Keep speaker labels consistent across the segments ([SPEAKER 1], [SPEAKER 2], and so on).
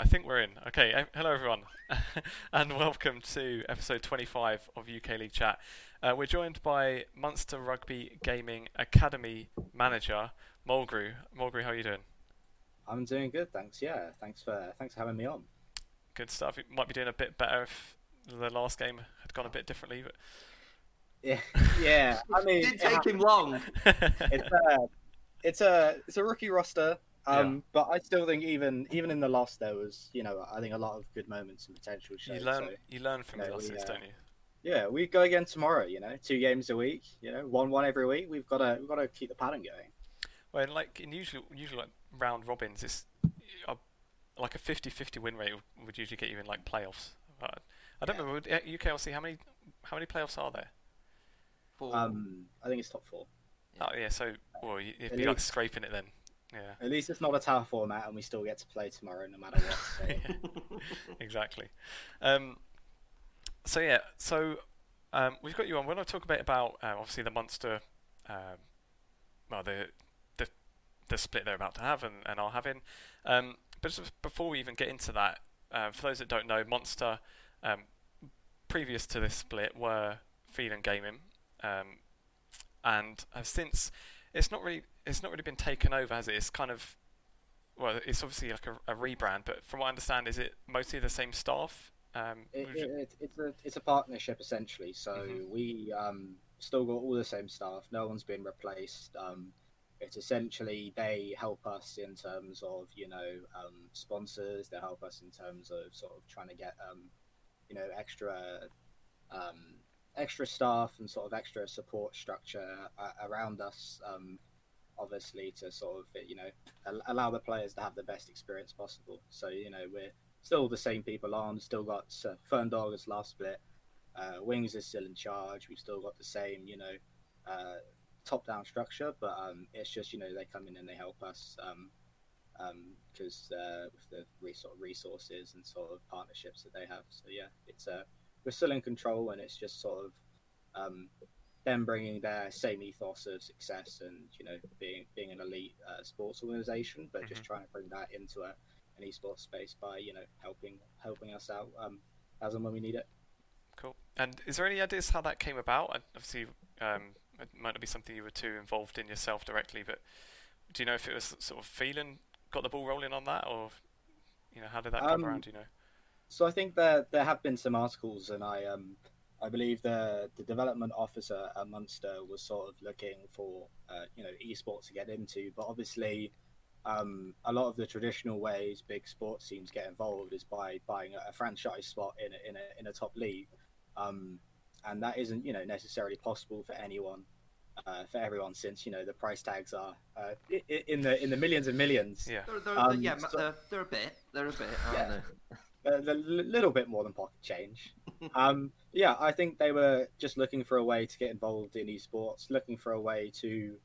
[SPEAKER 1] I think we're in. Okay, eh, hello everyone, and welcome to episode 25 of UK League Chat. Uh, we're joined by Munster Rugby Gaming Academy manager Mulgrew. Mulgrew, how are you doing?
[SPEAKER 2] I'm doing good, thanks. Yeah, thanks for thanks for having me on.
[SPEAKER 1] Good stuff. You might be doing a bit better if the last game had gone a bit differently, but
[SPEAKER 2] Yeah, yeah. I mean,
[SPEAKER 3] It did take him long.
[SPEAKER 2] it's a it's a it's a rookie roster. Um, but I still think even even in the loss there was you know I think a lot of good moments and potential
[SPEAKER 1] you learn
[SPEAKER 2] so,
[SPEAKER 1] you learn from
[SPEAKER 2] yeah,
[SPEAKER 1] the
[SPEAKER 2] we,
[SPEAKER 1] losses,
[SPEAKER 2] uh,
[SPEAKER 1] don't you?
[SPEAKER 2] yeah, we go again tomorrow. You know, two games a week. You know, one one every week. We've got to we've got to keep the pattern going.
[SPEAKER 1] Well, in like in usual usual like round robins, it's uh, like a 50-50 win rate would usually get you in like playoffs. But I don't
[SPEAKER 2] Yeah.
[SPEAKER 1] remember would- uh, UKLC how many how many playoffs are there?
[SPEAKER 3] For,
[SPEAKER 2] Um, I think it's top four.
[SPEAKER 1] Oh yeah, so well you- it'd
[SPEAKER 2] At
[SPEAKER 1] be like scraping it then. Yeah.
[SPEAKER 2] At least it's not a tower format, and we still get to play tomorrow no matter what. So.
[SPEAKER 1] Yeah, exactly. Um, so yeah, so um, we've got you on. We're going to talk a bit about uh, obviously the Munster, um, well the the the split they're about to have and, and are having. Um, but just before we even get into that, uh, for those that don't know, Munster, um, previous to this split, were Phelan Gaming, um, and have since it's not really it's not really been taken over, has it? It's kind of well, it's obviously like a, a rebrand, but from what I understand, is it mostly the same staff? Um,
[SPEAKER 2] It, it, it, it's a it's a partnership essentially. So
[SPEAKER 1] Mhm.
[SPEAKER 2] we um, still got all the same staff. No one's been replaced. Um, it's essentially they help us in terms of you know um, sponsors. They help us in terms of sort of trying to get um, you know extra um, extra staff and sort of extra support structure uh, around us. Um, obviously to sort of you know allow the players to have the best experience possible. So you know we're still the same people on. Still got uh, Fern Dog as last split. Uh, Wings is still in charge. We've still got the same, you know, uh, top-down structure, but um, it's just you know they come in and they help us because uh, with the sort of resources and sort of partnerships that they have. So yeah, it's uh, we're still in control, and it's just sort of um, them bringing their same ethos of success and you know being being an elite uh, sports organization, but just trying to bring that into a an esports space by you know helping helping us out um, as and when we need it.
[SPEAKER 1] Cool. And is there any ideas how that came about? And Obviously, um, it might not be something you were too involved in yourself directly, but do you know if it was sort of Phelan got the ball rolling on that, or you know how did that come
[SPEAKER 2] Um,
[SPEAKER 1] around? Do you know?
[SPEAKER 2] So I think there there have been some articles, and I um I believe the the development officer at Munster was sort of looking for uh, you know esports to get into, but obviously. Um, a lot of the traditional ways big sports teams get involved is by buying a, a franchise spot in a, in a in a top league, um, and that isn't you know necessarily possible for anyone, uh, for everyone since you know the price tags are uh, i- i- in the in the millions and millions.
[SPEAKER 1] Yeah.
[SPEAKER 3] they're, they're,
[SPEAKER 2] Um,
[SPEAKER 3] yeah,
[SPEAKER 2] so-
[SPEAKER 3] they're, they're a bit. They're a bit, aren't
[SPEAKER 2] Yeah. a, little bit more than pocket change. um, yeah, I think they were just looking for a way to get involved in esports, looking for a way to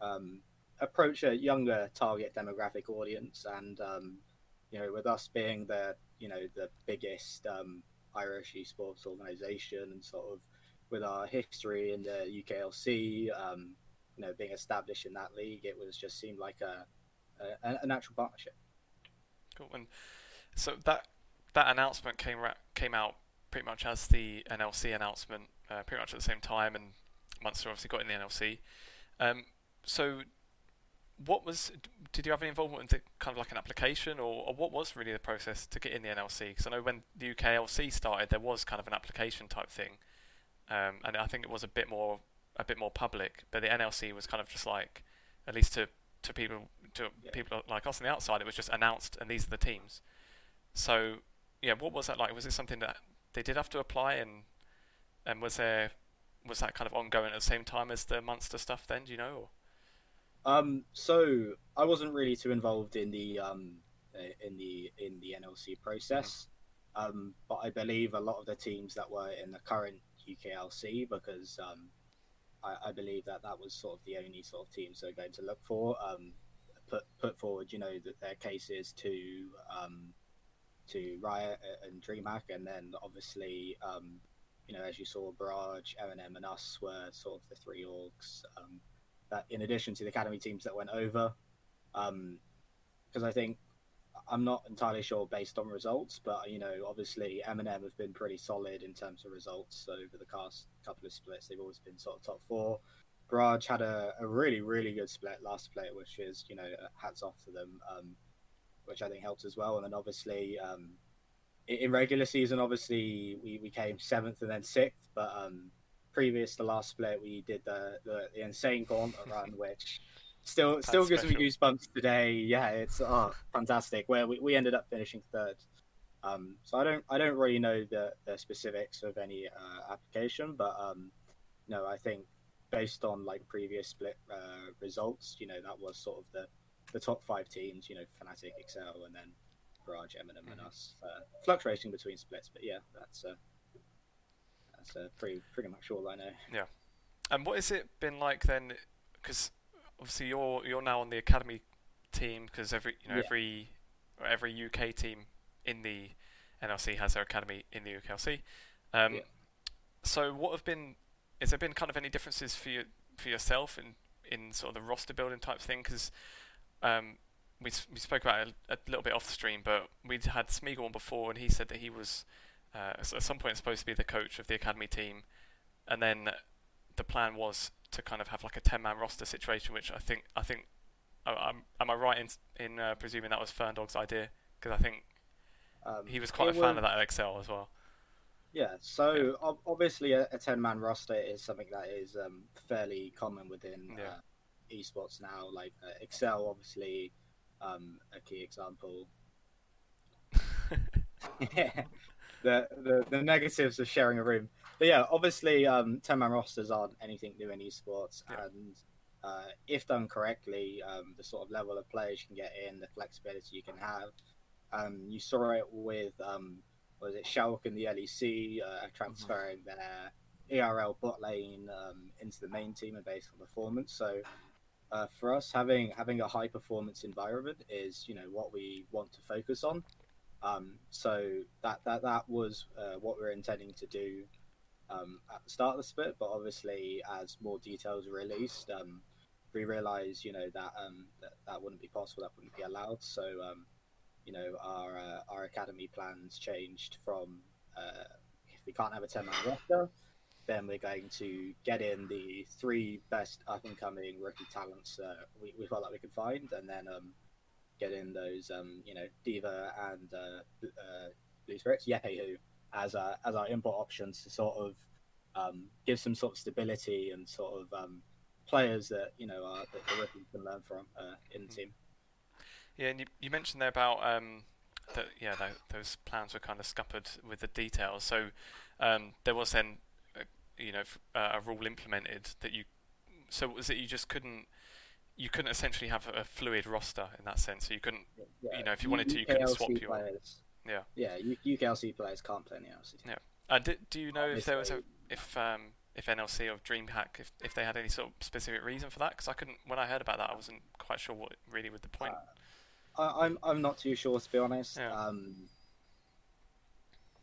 [SPEAKER 2] um, approach a younger target demographic audience, and um, you know, with us being the you know the biggest um, Irish esports organization, and sort of with our history in the UKLC, um, you know, being established in that league, it was just seemed like a a, a natural partnership.
[SPEAKER 1] Cool. And so that that announcement came ra- came out pretty much as the NLC announcement, uh, pretty much at the same time, and Munster obviously got in the NLC. Um, so, what was? Did you have any involvement in the, kind of like an application, or, or what was really the process to get in the NLC? Because I know when the UK UKLC started, there was kind of an application type thing, um, and I think it was a bit more a bit more public. But the NLC was kind of just like, at least to to people to
[SPEAKER 2] Yeah.
[SPEAKER 1] people like us on the outside, it was just announced, and these are the teams. So, yeah, what was that like? Was it something that they did have to apply, and and was there was that kind of ongoing at the same time as the Munster stuff? Then do you know? Or?
[SPEAKER 2] Um, so I wasn't really too involved in the um, uh, in the in the NLC process, um, but I believe a lot of the teams that were in the current UKLC because um, I, I believe that that was sort of the only sort of teams they're going to look for. Um, put put forward, you know, that their cases to um, to Riot and DreamHack, and then obviously, um, you know, as you saw, Barrage, M&M, and us were sort of the three orgs. Um, that in addition to the academy teams that went over, because I think I'm not entirely sure based on results, but you know, obviously M&M have been pretty solid in terms of results over the past couple of splits. They've always been sort of top four. Barrage had a, a really really good split last split, which is you know hats off to them, um, which I think helped as well. And then obviously um, in, regular season, obviously we, we came seventh and then sixth, but um, previous to last split, we did the the, the insane gauntlet run, which still
[SPEAKER 1] That's
[SPEAKER 2] still gives me goosebumps today. Yeah, it's oh, fantastic. Where we, we ended up finishing third. Um, so I don't I don't really know the, the specifics of any uh, application, but um, no, I think based on like previous split uh, results, you know that was sort of the the top five teams. You know, Fnatic, Excel, and then Barrage, M&M, and
[SPEAKER 1] Mhm.
[SPEAKER 2] us, uh, fluctuating between splits. But yeah, that's uh, that's uh, pretty pretty much all I know.
[SPEAKER 1] Yeah, and what has it been like then? Because obviously you're you're now on the academy team because every you know
[SPEAKER 2] Yeah.
[SPEAKER 1] every every UK team in the NLC has their academy in the UKLC. Um,
[SPEAKER 2] Yeah.
[SPEAKER 1] So what have been? Has there been kind of any differences for you for yourself in in sort of the roster building type thing? Because um, we we spoke about it a, a little bit off the stream, but we'd had Smeagol on before, and he said that he was uh, at some point supposed to be the coach of the academy team, and then the plan was to kind of have like a ten man roster situation, which I think I think am am I right in in uh, presuming that was Ferndog's idea? Because I think
[SPEAKER 2] Um,
[SPEAKER 1] he was quite a fan
[SPEAKER 2] was-
[SPEAKER 1] of that at Excel as well.
[SPEAKER 2] Yeah, so ob- obviously a, a ten man roster is something that is um, fairly common within
[SPEAKER 1] Yeah.
[SPEAKER 2] uh, esports now. Like uh, Excel, obviously, um, a key example. the, the the negatives of sharing a room, but yeah, obviously, um, ten man rosters aren't anything new in esports,
[SPEAKER 1] Yeah.
[SPEAKER 2] and uh, if done correctly, um, the sort of level of players you can get in, the flexibility you can have. Um, you saw it with um, was it Schalke and the LEC uh, transferring their ERL bot lane um, into the main team and based on performance. So uh, for us, having having a high performance environment is you know what we want to focus on. Um, so that that that was uh, what we are intending to do um, at the start of the split. But obviously, as more details are released, um, we realised you know that, um, that that wouldn't be possible. That wouldn't be allowed. So um, you know our uh, our academy plans changed from uh, if we can't have a 10 man roster then we're going to get in the three best up and coming rookie talents uh, we, we felt like we could find and then um, get in those um, you know diva and uh, uh, blue spirits. Yepehu as uh, as our import options to sort of um, give some sort of stability and sort of um, players that you know are, that the rookies can learn from uh, in the team.
[SPEAKER 1] Yeah, and you, you mentioned there about um, that yeah tho- those plans were kind of scuppered with the details. So um, there was then you know f- uh, a rule implemented that you. So was it you just couldn't you couldn't essentially have a fluid roster in that sense? So you couldn't.
[SPEAKER 2] Yeah,
[SPEAKER 1] You know, if you wanted to, you couldn't swap your-
[SPEAKER 2] players.
[SPEAKER 1] Yeah.
[SPEAKER 2] Yeah, UKLC players can't play in the LC.
[SPEAKER 1] Yeah. Uh, do, do you know if there was a if um, if NLC or DreamHack if, if they had any sort of specific reason for that? Because I couldn't when I heard about that I wasn't quite sure what really was the point.
[SPEAKER 2] I, I'm I'm not too sure to be honest.
[SPEAKER 1] Yeah.
[SPEAKER 2] Um,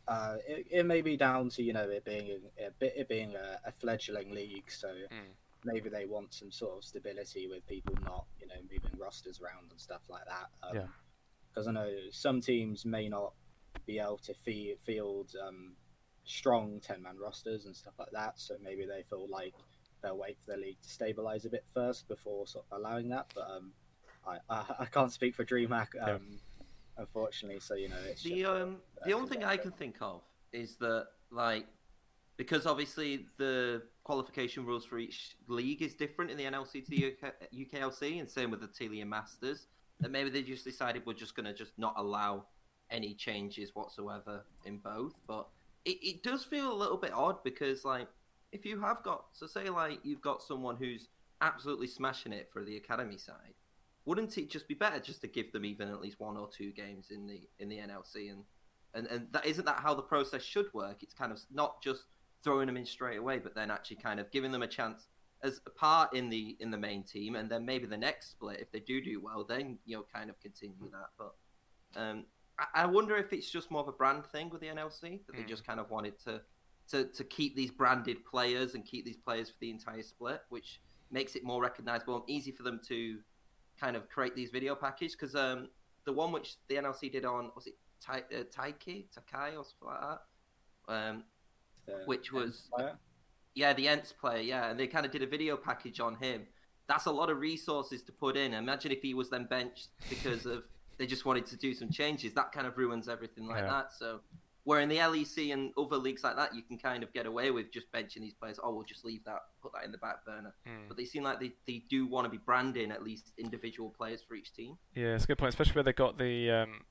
[SPEAKER 2] uh, it, it may be down to you know it being a, a bit it being a, a fledgling league, so
[SPEAKER 1] Mm.
[SPEAKER 2] maybe they want some sort of stability with people not you know moving rosters around and stuff like that. Um,
[SPEAKER 1] Yeah.
[SPEAKER 2] Because I know some teams may not be able to fe- field um, strong ten man rosters and stuff like that, so maybe they feel like they'll wait for the league to stabilize a bit first before sort of allowing that. But um, I, I I can't speak for DreamHack,
[SPEAKER 1] Yeah.
[SPEAKER 2] Unfortunately. So you know, it's
[SPEAKER 3] The um the only thing I can think of is that like because obviously the qualification rules for each league is different in the NLC to the UK, UKLC, and same with the Telia Masters. That maybe they just decided we're just going to just not allow any changes whatsoever in both. But it, it does feel a little bit odd because like if you have got so say like you've got someone who's absolutely smashing it for the academy side, wouldn't it just be better just to give them even at least one or two games in the in the NLC and and and that isn't that how the process should work? It's kind of not just throwing them in straight away, but then actually kind of giving them a chance as a part in the in the main team, and then maybe the next split, if they do do well, then you know kind of continue that. But um, I, I wonder if it's just more of a brand thing with the NLC that they
[SPEAKER 1] Mm.
[SPEAKER 3] just kind of wanted to to to keep these branded players and keep these players for the entire split, which makes it more recognizable and easy for them to kind of create these video packages because um, the one which the NLC did on was it Tai, uh, Taiki Takai or something like that, um, which was
[SPEAKER 2] player.
[SPEAKER 3] yeah the ENCE player, yeah, and they kind of did a video package on him. That's a lot of resources to put in. Imagine if he was then benched because of they just wanted to do some changes. That kind of ruins everything like
[SPEAKER 1] Yeah.
[SPEAKER 3] that. So. Where in the LEC and other leagues like that, you can kind of get away with just benching these players. Oh, we'll just leave that, put that in the back burner.
[SPEAKER 1] Mm.
[SPEAKER 3] But they seem like they, they do want to be branding at least individual players for each team.
[SPEAKER 1] Yeah, it's a good point, especially where they got the um,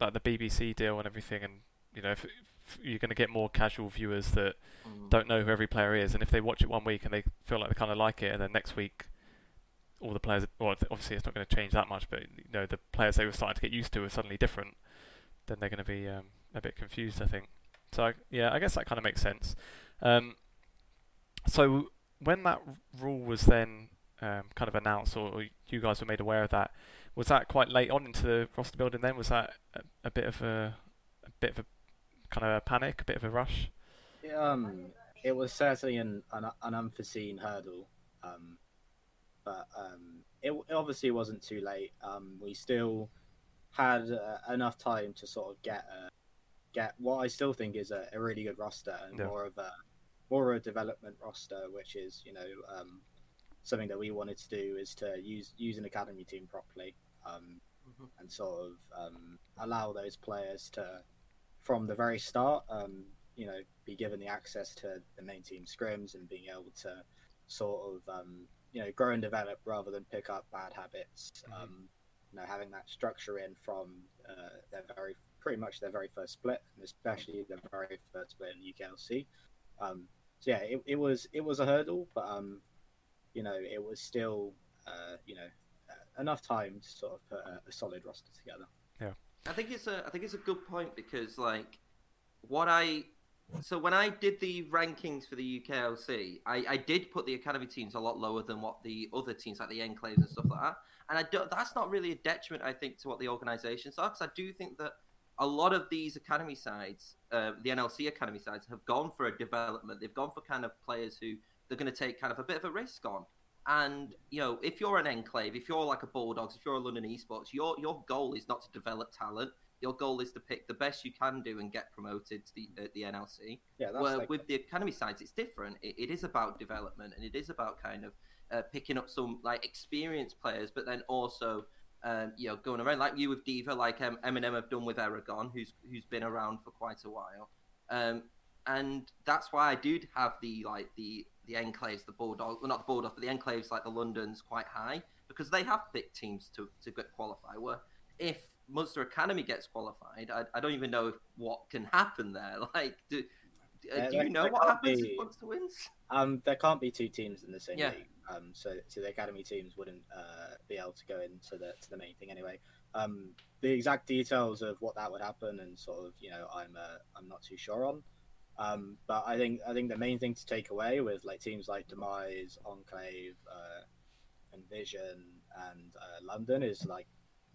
[SPEAKER 1] like the BBC deal and everything, and you know, if, if you're going to get more casual viewers that
[SPEAKER 3] Mm.
[SPEAKER 1] don't know who every player is, and if they watch it one week and they feel like they kind of like it, and then next week all the players, well, obviously it's not going to change that much, but you know, the players they were starting to get used to are suddenly different, then they're going to be um, a bit confused, I think. So I, yeah, I guess that kind of makes sense. Um, so when that rule was then um, kind of announced, or, or you guys were made aware of that, was that quite late on into the roster building? Then was that a, a bit of a, a bit of a kind of a panic, a bit of a rush?
[SPEAKER 2] Um, it was certainly an, an, an unforeseen hurdle, um, but um, it, it obviously wasn't too late. Um, we still had uh, enough time to sort of get a, get what I still think is a, a really good roster and
[SPEAKER 1] Yeah.
[SPEAKER 2] more of a more of a development roster, which is you know um, something that we wanted to do is to use use an academy team properly um,
[SPEAKER 3] Mhm.
[SPEAKER 2] and sort of um, allow those players to from the very start um, you know be given the access to the main team scrims and being able to sort of um, you know grow and develop rather than pick up bad habits
[SPEAKER 1] Mhm.
[SPEAKER 2] um, you know having that structure in from uh, their very pretty much their very first split and especially their very first split in the UKLC um, so yeah it, it was it was a hurdle but um, you know it was still uh, you know uh, enough time to sort of put a, a solid roster together.
[SPEAKER 3] Yeah, I think it's a I think it's a good point because like what I so when I did the rankings for the UKLC, I, I did put the academy teams a lot lower than what the other teams like the enclaves and stuff like that. And I don't, that's not really a detriment, I think, to what the organisations are because I do think that a lot of these academy sides, uh, the NLC academy sides, have gone for a development. They've gone for kind of players who they're going to take kind of a bit of a risk on. And you know, if you're an enclave, if you're like a Bulldogs, if you're a London Esports, your your goal is not to develop talent. Your goal is to pick the best you can do and get promoted to the uh, the NLC.
[SPEAKER 2] yeah that's
[SPEAKER 3] Where
[SPEAKER 2] like,
[SPEAKER 3] with the academy sides, it's different. It, it is about development and it is about kind of uh, picking up some like experienced players, but then also um, you know going around like you with Diva, like um, M&M have done with Aragon, who's who's been around for quite a while. Um, and that's why I do have the like the the enclaves, the Bulldog, well, not the Bulldogs, but the enclaves like the Londons quite high because they have picked teams to to get qualify. Where if Munster Academy gets qualified, I, I don't even know what can happen there. Like, do, uh, do you know what happens
[SPEAKER 2] be-
[SPEAKER 3] if Munster wins?
[SPEAKER 2] Um, there can't be two teams in the same
[SPEAKER 3] Yeah.
[SPEAKER 2] league. Um, so so the academy teams wouldn't uh, be able to go into the to the main thing anyway. Um, the exact details of what that would happen and sort of you know I'm uh, I'm not too sure on. Um, but I think I think the main thing to take away with like teams like Demise, Enclave, uh, Envision, and uh, London is like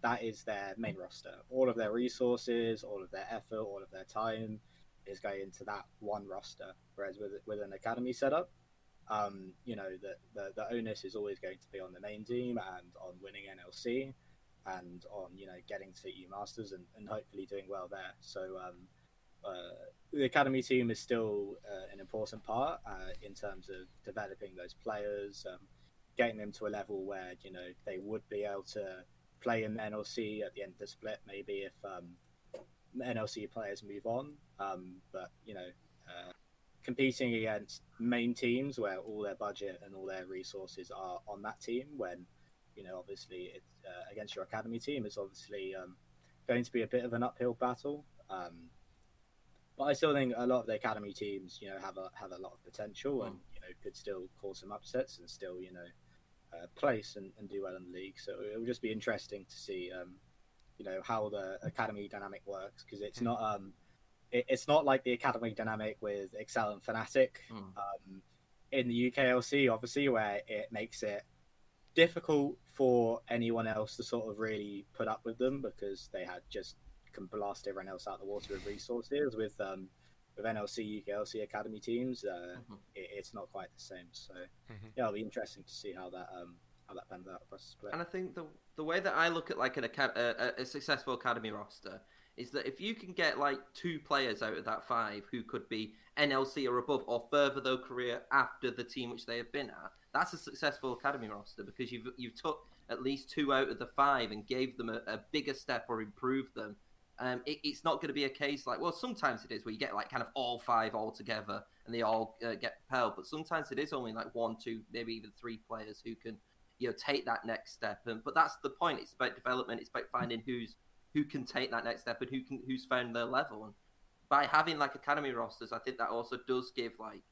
[SPEAKER 2] that is their main roster. All of their resources, all of their effort, all of their time is going into that one roster. Whereas with with an academy setup, um, you know, the, the the onus is always going to be on the main team and on winning NLC and on you know getting to EU Masters and, and hopefully doing well there. So um, uh, the academy team is still uh, an important part uh, in terms of developing those players, um, getting them to a level where you know they would be able to play in NLC at the end of the split. Maybe if um, NLC players move on, um, but you know. Uh, competing against main teams where all their budget and all their resources are on that team when you know obviously it's uh, against your academy team is obviously um, going to be a bit of an uphill battle um, but I still think a lot of the academy teams you know have a have a lot of potential and you know could still cause some upsets and still you know uh, place and, and do well in the league so it will just be interesting to see um, you know how the academy dynamic works because it's
[SPEAKER 1] Hmm.
[SPEAKER 2] not um, it, it's not like the academy dynamic with Excel and Fnatic
[SPEAKER 3] Hmm.
[SPEAKER 2] um, in the UKLC, obviously, where it makes it difficult for anyone else to sort of really put up with them because they had just can blast everyone else out of the water with resources. With um, with NLC, UKLC academy teams, uh,
[SPEAKER 3] Mhm.
[SPEAKER 2] it, it's not quite the same. So
[SPEAKER 1] Mhm.
[SPEAKER 2] yeah, it'll be interesting to see how that um, how that pans out across the split.
[SPEAKER 3] And I think the the way that I look at like an a, a successful academy roster is that if you can get like two players out of that five who could be NLC or above or further their career after the team which they have been at, that's a successful academy roster because you've you've took at least two out of the five and gave them a, a bigger step or improved them. Um, it, it's not going to be a case like well sometimes it is where you get like kind of all five all together and they all uh, get propelled, but sometimes it is only like one, two, maybe even three players who can you know take that next step. And but that's the point. It's about development. It's about finding who's who can take that next step and who can who's found their level. And by having like academy rosters, I think that also does give like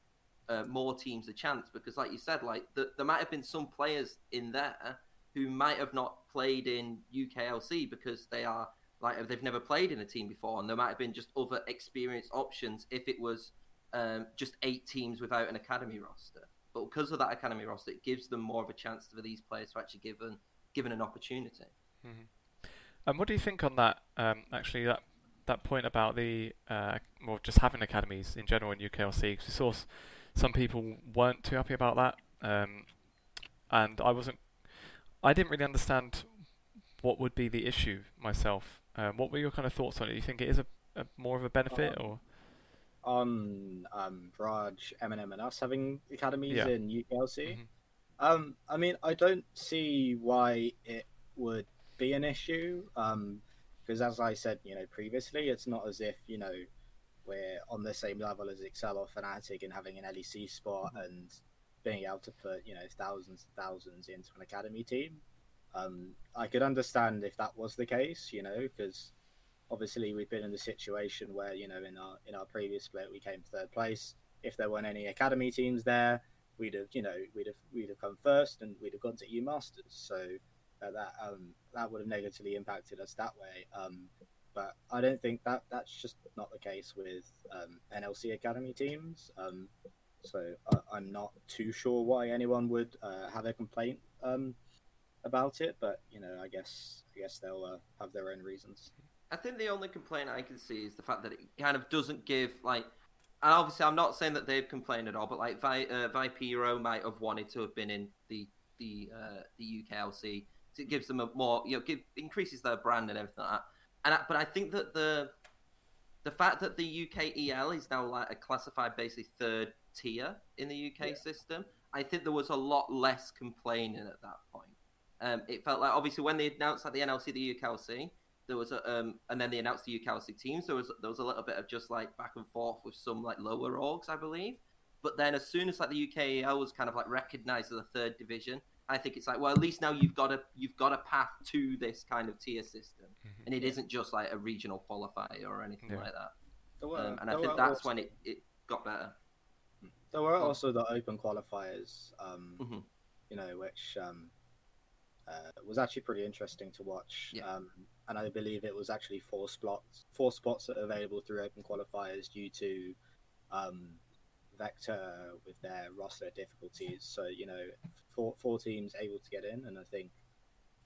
[SPEAKER 3] uh, more teams a chance because, like you said, like the, there might have been some players in there who might have not played in UKLC because they are like they've never played in a team before, and there might have been just other experienced options if it was um, just eight teams without an academy roster. But because of that academy roster, it gives them more of a chance for these players to actually given given an opportunity.
[SPEAKER 1] Mm-hmm. And what do you think on that? Um, actually, that that point about the uh, well, just having academies in general in UKLC. Because we saw some people weren't too happy about that, um, and I wasn't. I didn't really understand what would be the issue myself. Um, what were your kind of thoughts on it? Do you think it is a, a more of a benefit,
[SPEAKER 2] um,
[SPEAKER 1] or
[SPEAKER 2] on um, Raj, M&M, and us having academies
[SPEAKER 1] Yeah.
[SPEAKER 2] in UKLC?
[SPEAKER 1] Mhm.
[SPEAKER 2] Um, I mean, I don't see why it would be an issue. Um, because as I said, you know, previously, it's not as if you know we're on the same level as Excel or Fnatic and having an LEC spot and being able to put you know thousands and thousands into an academy team. Um, I could understand if that was the case, you know, because obviously we've been in the situation where you know in our in our previous split we came third place. If there weren't any academy teams there, we'd have you know we'd have we'd have come first and we'd have gone to EU Masters. So uh, that um, that would have negatively impacted us that way. Um, but I don't think that that's just not the case with um, NLC academy teams. Um, so I, I'm not too sure why anyone would uh, have a complaint um, about it. But you know, I guess I guess they'll uh, have their own reasons.
[SPEAKER 3] I think the only complaint I can see is the fact that it kind of doesn't give like, and obviously I'm not saying that they've complained at all, but like Vi, uh, Vipero might have wanted to have been in the the uh, the UKLC. It gives them a more you know give, increases their brand and everything like that. And I, but I think that the the fact that the UKEL is now like a classified basically third tier in the UK
[SPEAKER 2] Yeah.
[SPEAKER 3] system, I think there was a lot less complaining at that point. Um, it felt like obviously when they announced like the NLC, the UKLC, there was a um, and then they announced the UKLC teams. There was there was a little bit of just like back and forth with some like lower orgs, I believe. But then as soon as like the UKEL was kind of like recognised as a third division, I think it's like well at least now you've got a you've got a path to this kind of tier system,
[SPEAKER 1] Mhm.
[SPEAKER 3] and it isn't just like a regional qualifier or anything
[SPEAKER 1] Yeah.
[SPEAKER 3] like that.
[SPEAKER 2] Were,
[SPEAKER 3] Um, and I think that's
[SPEAKER 2] also,
[SPEAKER 3] when it, it got better.
[SPEAKER 2] there were also the open qualifiers. Um,
[SPEAKER 3] Mhm.
[SPEAKER 2] you know, which um, uh, was actually pretty interesting to watch.
[SPEAKER 3] Yeah.
[SPEAKER 2] And I believe it was actually four spots, four spots that are available through open qualifiers due to um, Vector with their roster difficulties. So you know, four four teams able to get in, and I think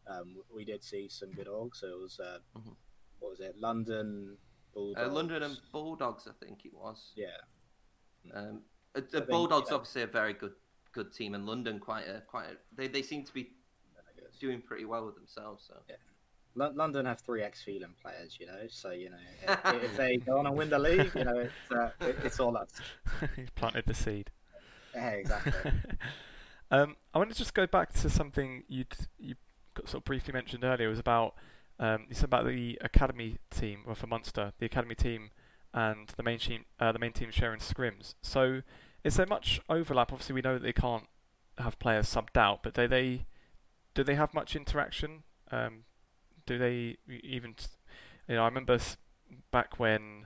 [SPEAKER 2] um, we did see some good orgs. So it was uh,
[SPEAKER 3] Mhm.
[SPEAKER 2] what was it, London, Bulldogs,
[SPEAKER 3] Uh, London and Bulldogs, I think it was.
[SPEAKER 2] yeah,
[SPEAKER 3] Um, uh, the
[SPEAKER 2] think,
[SPEAKER 3] Bulldogs
[SPEAKER 2] yeah.
[SPEAKER 3] obviously a very good good team, and London quite a quite a, they they seem to be doing pretty well with themselves. So
[SPEAKER 2] L- London have three ex Phelan players, you know. So you know, if, if they go on and win the league, you know, it's uh, it, it's all us.
[SPEAKER 1] He's planted the seed.
[SPEAKER 2] Yeah, exactly.
[SPEAKER 1] um, I want to just go back to something you'd you sort of briefly mentioned earlier. It was about um, you said about the academy team, well for Munster, the academy team and the main team, uh, the main team sharing scrims. So, is there much overlap? Obviously, we know that they can't have players subbed out, but do they do they have much interaction? Um, do they even? You know, I remember back when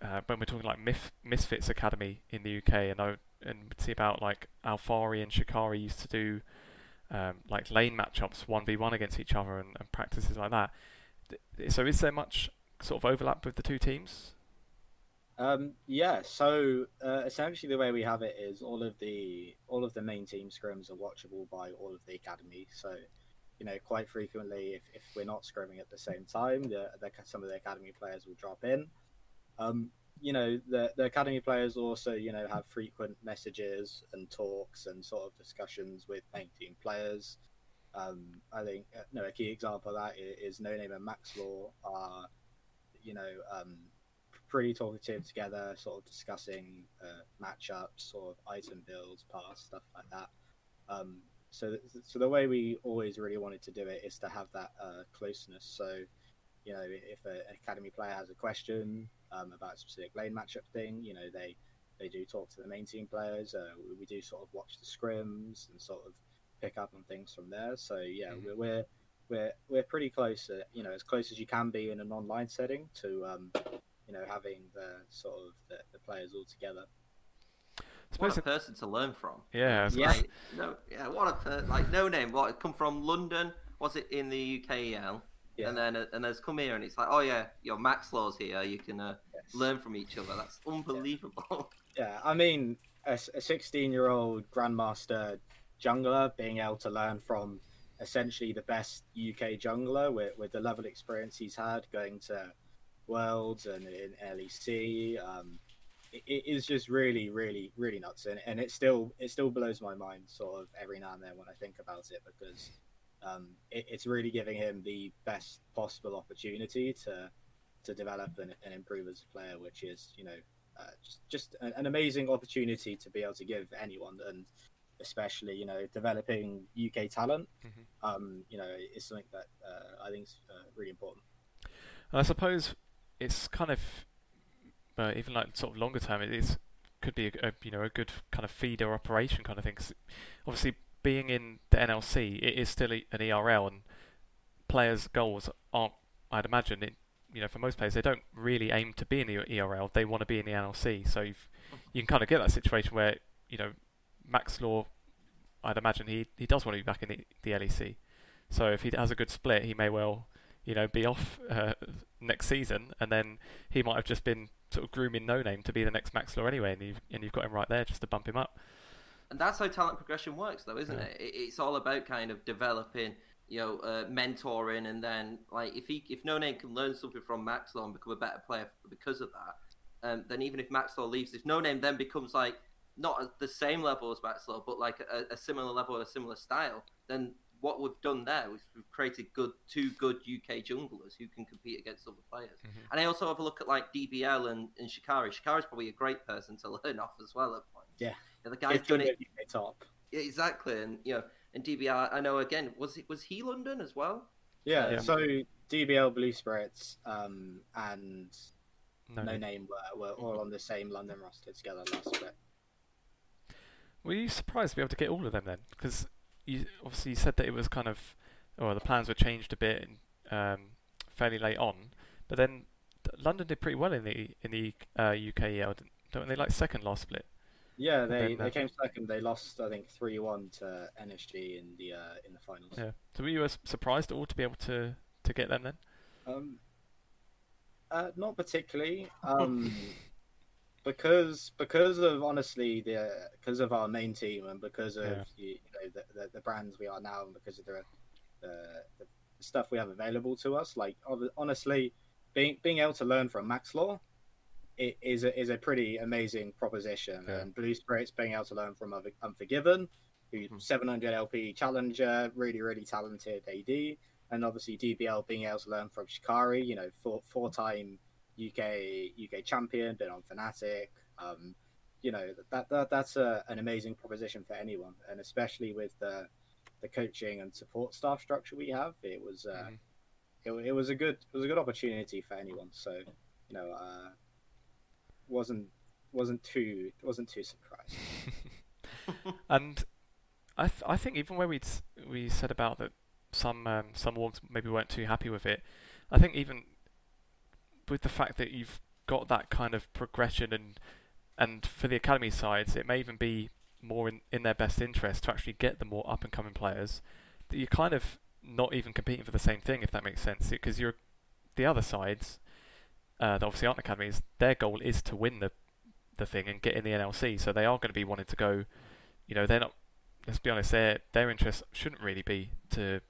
[SPEAKER 1] uh, when we're talking like Mif- Misfits Academy in the UK, and I and see about like Alphari and Shikari used to do um, like lane matchups one v one against each other and, and practices like that. So is there much sort of overlap with the two teams?
[SPEAKER 2] Um, yeah, so uh, essentially the way we have it is all of the all of the main team scrims are watchable by all of the academy. So, you know, quite frequently, if, if we're not scrimming at the same time, the, the some of the academy players will drop in. Um, you know, the the academy players also you know have frequent messages and talks and sort of discussions with main team players. Um, I think uh, no, a key example of that is, is No Name and Maxlore are, you know, um, pretty talkative together, sort of discussing uh, matchups, sort of item builds, pass stuff like that. Um, so, so the way we always really wanted to do it is to have that uh, closeness. So, you know, if an academy player has a question um, about a specific lane matchup thing, you know, they they do talk to the main team players. Uh, we, we, do sort of watch the scrims and sort of pick up on things from there. So yeah, mm-hmm. we're, we're we're we're pretty close. Uh, you know, as close as you can be in an online setting to um, you know having the sort of the, the players all together.
[SPEAKER 3] What a person to learn from.
[SPEAKER 1] Yeah,
[SPEAKER 3] yeah. Like, no, yeah. What a per- like no name. What come from London? Was it in the UKEL? Yeah. And then uh, and there's come here and it's like, oh yeah, your Maxlore's here. You can uh, yes. learn from each other. That's unbelievable.
[SPEAKER 2] Yeah, I mean, a 16 year old grandmaster jungler being able to learn from essentially the best UK jungler with, with the level of experience he's had going to Worlds and in LEC. Um, it, is just really, really, really nuts, and, and it still it still blows my mind sort of every now and then when I think about it because um, it, it's really giving him the best possible opportunity to to develop and, and improve as a player, which is you know uh, just just an, amazing opportunity to be able to give anyone, and especially you know developing UK talent. Mm-hmm. Um, you know, is something that uh, I think is uh, really important.
[SPEAKER 1] I suppose it's kind of uh, even like sort of longer term. It is could be a, a, you know a good kind of feeder operation kind of thing. Cause obviously, being in the NLC, it is still an ERL, and players' goals aren't. I'd imagine it you know, for most players, they don't really aim to be in the ERL. They want to be in the NLC. So you can kind of get that situation where you know Maxlore. I'd imagine he he does want to be back in the, the LEC. So if he has a good split, he may well you know be off uh, next season, and then he might have just been sort of grooming No Name to be the next Maxlore anyway, and you've and you've got him right there just to bump him up.
[SPEAKER 3] And that's how talent progression works, though, isn't yeah. it? It's all about kind of developing you know, uh, mentoring, and then like if he if No Name can learn something from Maxlore and become a better player because of that, um, then even if Maxlore leaves, if No Name then becomes like not at the same level as Maxlore, but like a, a similar level a similar style, then what we've done there is we've created good two good UK junglers who can compete against other players. Mm-hmm. And I also have a look at like DBL and, and Shikari. Shikari's probably a great person to learn off as well at points.
[SPEAKER 2] Yeah,
[SPEAKER 3] yeah the guy's done it
[SPEAKER 2] top.
[SPEAKER 3] Yeah, exactly, and you know and DBL, I know again, was he was he London as well?
[SPEAKER 2] Yeah, yeah. so DBL Blue Spirits um, and No, no Name were, were all on the same London roster together last split.
[SPEAKER 1] Were you surprised to be able to get all of them then? Because you obviously you said that it was kind of, or the plans were changed a bit um, fairly late on, but then London did pretty well in the in the uh, UKEL, don't they? Like second last split.
[SPEAKER 2] Yeah, they, they came second. They lost, I think, three one to NSG in the uh, in the finals.
[SPEAKER 1] Yeah. So were you surprised at all to be able to to get them then?
[SPEAKER 2] Um, uh, not particularly. Um, because because of honestly the because of our main team and because of yeah. you, know the, the, the brands we are now and because of the, the the stuff we have available to us. Like honestly, being being able to learn from Maxlore it is a, is a pretty amazing proposition. Yeah. And Blue Spirits being able to learn from Unforgiven, who's hmm. 700 LP challenger, really really talented AD, and obviously DBL being able to learn from Shikari, you know, four four time UK UK champion, been on Fnatic. Um, you know that, that that's a, an amazing proposition for anyone, and especially with the the coaching and support staff structure we have, it was uh, mm-hmm. it, it was a good it was a good opportunity for anyone. So you know, uh, wasn't wasn't too wasn't too surprised.
[SPEAKER 1] and I th- I think even where we we said about that some um, some orgs maybe weren't too happy with it, I think even with the fact that you've got that kind of progression and and for the academy sides, it may even be more in, in their best interest to actually get the more up and coming players. That you're kind of not even competing for the same thing, if that makes sense, because you're the other sides uh, that obviously aren't academies, their goal is to win the the thing and get in the NLC. So they are going to be wanting to go. You know, they're not. Let's be honest. Their their interest shouldn't really be to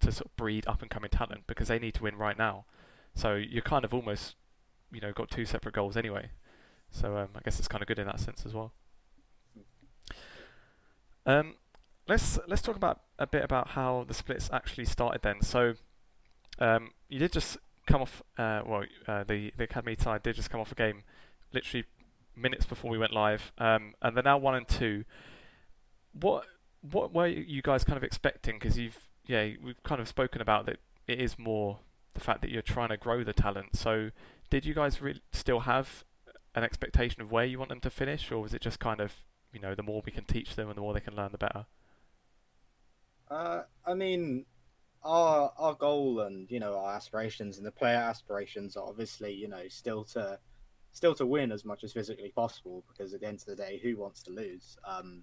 [SPEAKER 1] to sort of breed up and coming talent because they need to win right now. So you're kind of almost, you know, got two separate goals anyway. So um, I guess it's kind of good in that sense as well. Um, let's let's talk about a bit about how the splits actually started then? So, um, you did just come off. Uh, well, uh, the the academy side did just come off a game, literally minutes before we went live, um, and they're now one and two. What what were you guys kind of expecting? Because you've yeah we've kind of spoken about that it is more the fact that you're trying to grow the talent. So did you guys re- still have an expectation of where you want them to finish, or was it just kind of you know the more we can teach them and the more they can learn, the better?
[SPEAKER 2] Uh, I mean, our our goal and you know our aspirations and the player aspirations are obviously you know still to still to win as much as physically possible because at the end of the day, who wants to lose? Um,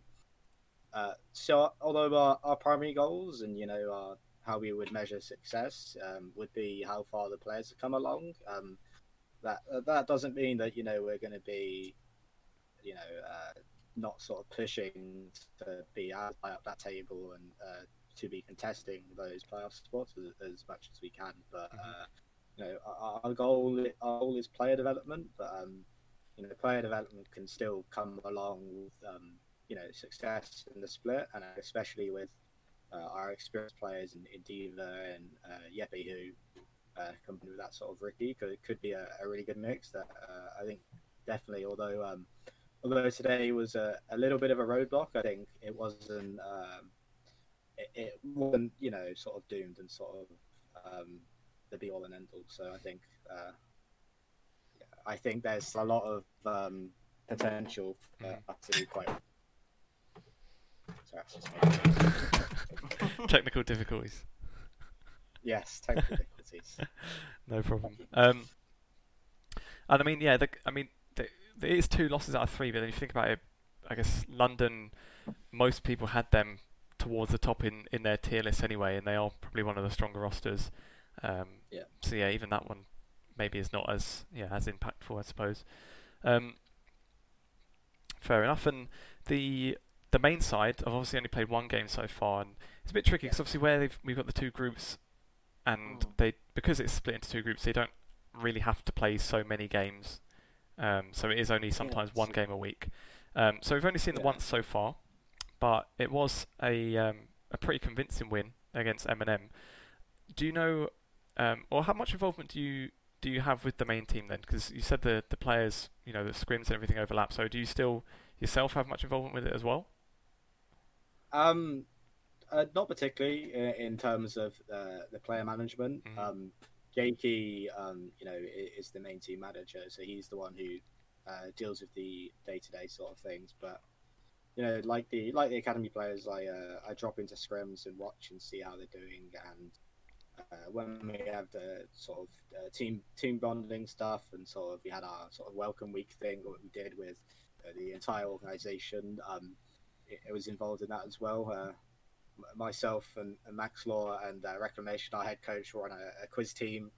[SPEAKER 2] uh, so although our, our primary goals and you know our, how we would measure success um, would be how far the players have come along. Um, that that doesn't mean that you know we're going to be, you know, uh, not sort of pushing to be high up that table and uh, to be contesting those playoff spots as, as much as we can. But mm-hmm. uh, you know, our, our, goal our goal is player development, but um, you know, player development can still come along with um, you know success in the split, and especially with uh, our experienced players in, in D.Va and uh, who uh, company with that sort of Riki could it could be a, a really good mix. That uh, I think definitely, although um, although today was a, a little bit of a roadblock, I think it wasn't um, it, it, wasn't you know sort of doomed and sort of um, the be all and end all. So I think uh, I think there's a lot of um, potential for mm. us to do quite.
[SPEAKER 1] Sorry, technical difficulties.
[SPEAKER 2] Yes, technical difficulties.
[SPEAKER 1] no problem. Um, and I mean, yeah, the, I mean, the, there is two losses out of three, but then if you think about it, I guess London, most people had them towards the top in, in their tier list anyway, and they are probably one of the stronger rosters. Um,
[SPEAKER 2] yeah.
[SPEAKER 1] So yeah, even that one maybe is not as yeah as impactful, I suppose. Um, fair enough. And the the main side, I've obviously only played one game so far, and it's a bit tricky because yeah. obviously where we've got the two groups, and mm. they because it's split into two groups, they don't really have to play so many games. Um, so it is only sometimes one game a week. Um, so we've only seen yeah. it once so far, but it was a um, a pretty convincing win against M&M. Do you know, um, or how much involvement do you do you have with the main team then? Because you said the the players, you know, the scrims and everything overlap. So do you still yourself have much involvement with it as well?
[SPEAKER 2] Um, uh, not particularly in, in terms of uh, the player management. Mm-hmm. Um, Jakey, um, you know, is the main team manager, so he's the one who uh, deals with the day-to-day sort of things. But you know, like the like the academy players, I uh, I drop into scrims and watch and see how they're doing. And uh, when we have the sort of uh, team team bonding stuff, and sort of we had our sort of welcome week thing, what we did with uh, the entire organization, um, it, was involved in that as well. Uh, myself and, and, Maxlore and uh, Reclamation, our head coach, were on a, a quiz team.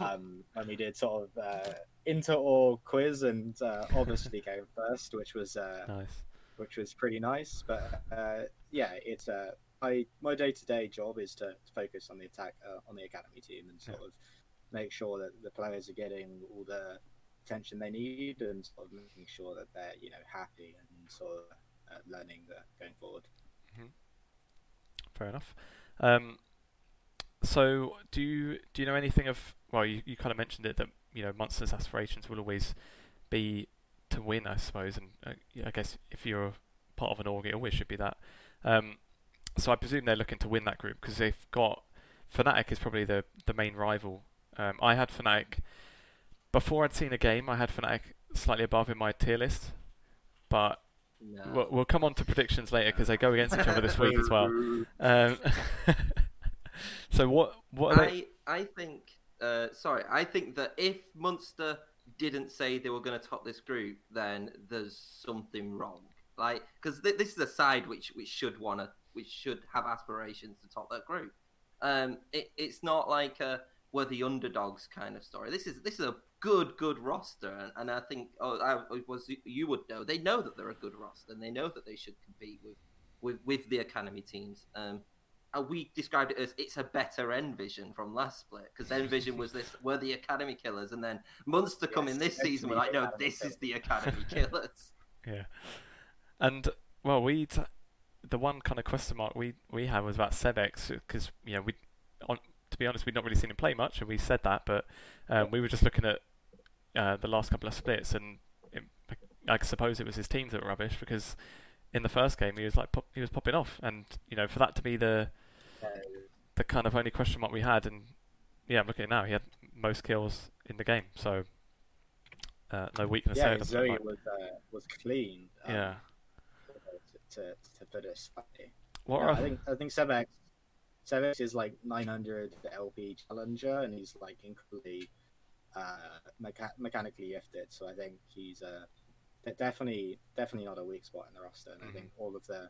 [SPEAKER 2] Um, and we did sort of uh, inter or quiz, and uh, obviously came first, which was uh,
[SPEAKER 1] nice
[SPEAKER 2] which was pretty nice. But uh, yeah, it's uh, I my day to day job is to, to, focus on the attack uh, on the academy team and sort yeah. of make sure that the players are getting all the attention they need and sort of making sure that they're you know happy and sort of learning going forward.
[SPEAKER 1] Mm-hmm. Fair enough. Um, so do you do you know anything of well you, you kind of mentioned it that you know Munsters aspirations will always be to win, I suppose. And uh, I guess if you're part of an org, it always should be that. Um, so I presume they're looking to win that group because they've got Fnatic is probably the the main rival. Um, I had Fnatic before I'd seen a game. I had Fnatic slightly above in my tier list, but no. we'll, we'll, come on to predictions later because they go against each other this week as well. Um, so what? What? I
[SPEAKER 3] I think. Uh, sorry, I think that if Munster didn't say they were going to top this group, then there's something wrong. Like, because th- this is a side which which should want to, which should have aspirations to top that group. Um, it, it's not like a we're the underdogs kind of story. This is this is a good good roster, and, and I think oh, I was you would know they know that they're a good roster, and they know that they should compete with with with the academy teams. Um, uh, we described it as it's a better Envision from last split because Envision was this were the Academy Killers, and then Munster yes, come in this season. We're like, no, this is the Academy Killers.
[SPEAKER 1] Yeah, and well, we the one kind of question mark we we had was about Sebex because you know we on to be honest we'd not really seen him play much and we said that but um, we were just looking at uh, the last couple of splits and it, I suppose it was his teams that were rubbish because in the first game he was like pop, he was popping off and you know for that to be the the kind of only question mark we had and yeah I'm looking at it now he had most kills in the game so uh, no weakness
[SPEAKER 2] yeah,
[SPEAKER 1] there. doesn't
[SPEAKER 2] Zoe
[SPEAKER 1] like.
[SPEAKER 2] was uh, was clean. um,
[SPEAKER 1] yeah.
[SPEAKER 2] To, to, to put it slightly.
[SPEAKER 1] What
[SPEAKER 2] Yeah, I think I think Sevex Sevex is like 900 LP challenger, and he's like incredibly uh, mecha- mechanically gifted. So I think he's uh, definitely definitely not a weak spot in the roster. And I think all of the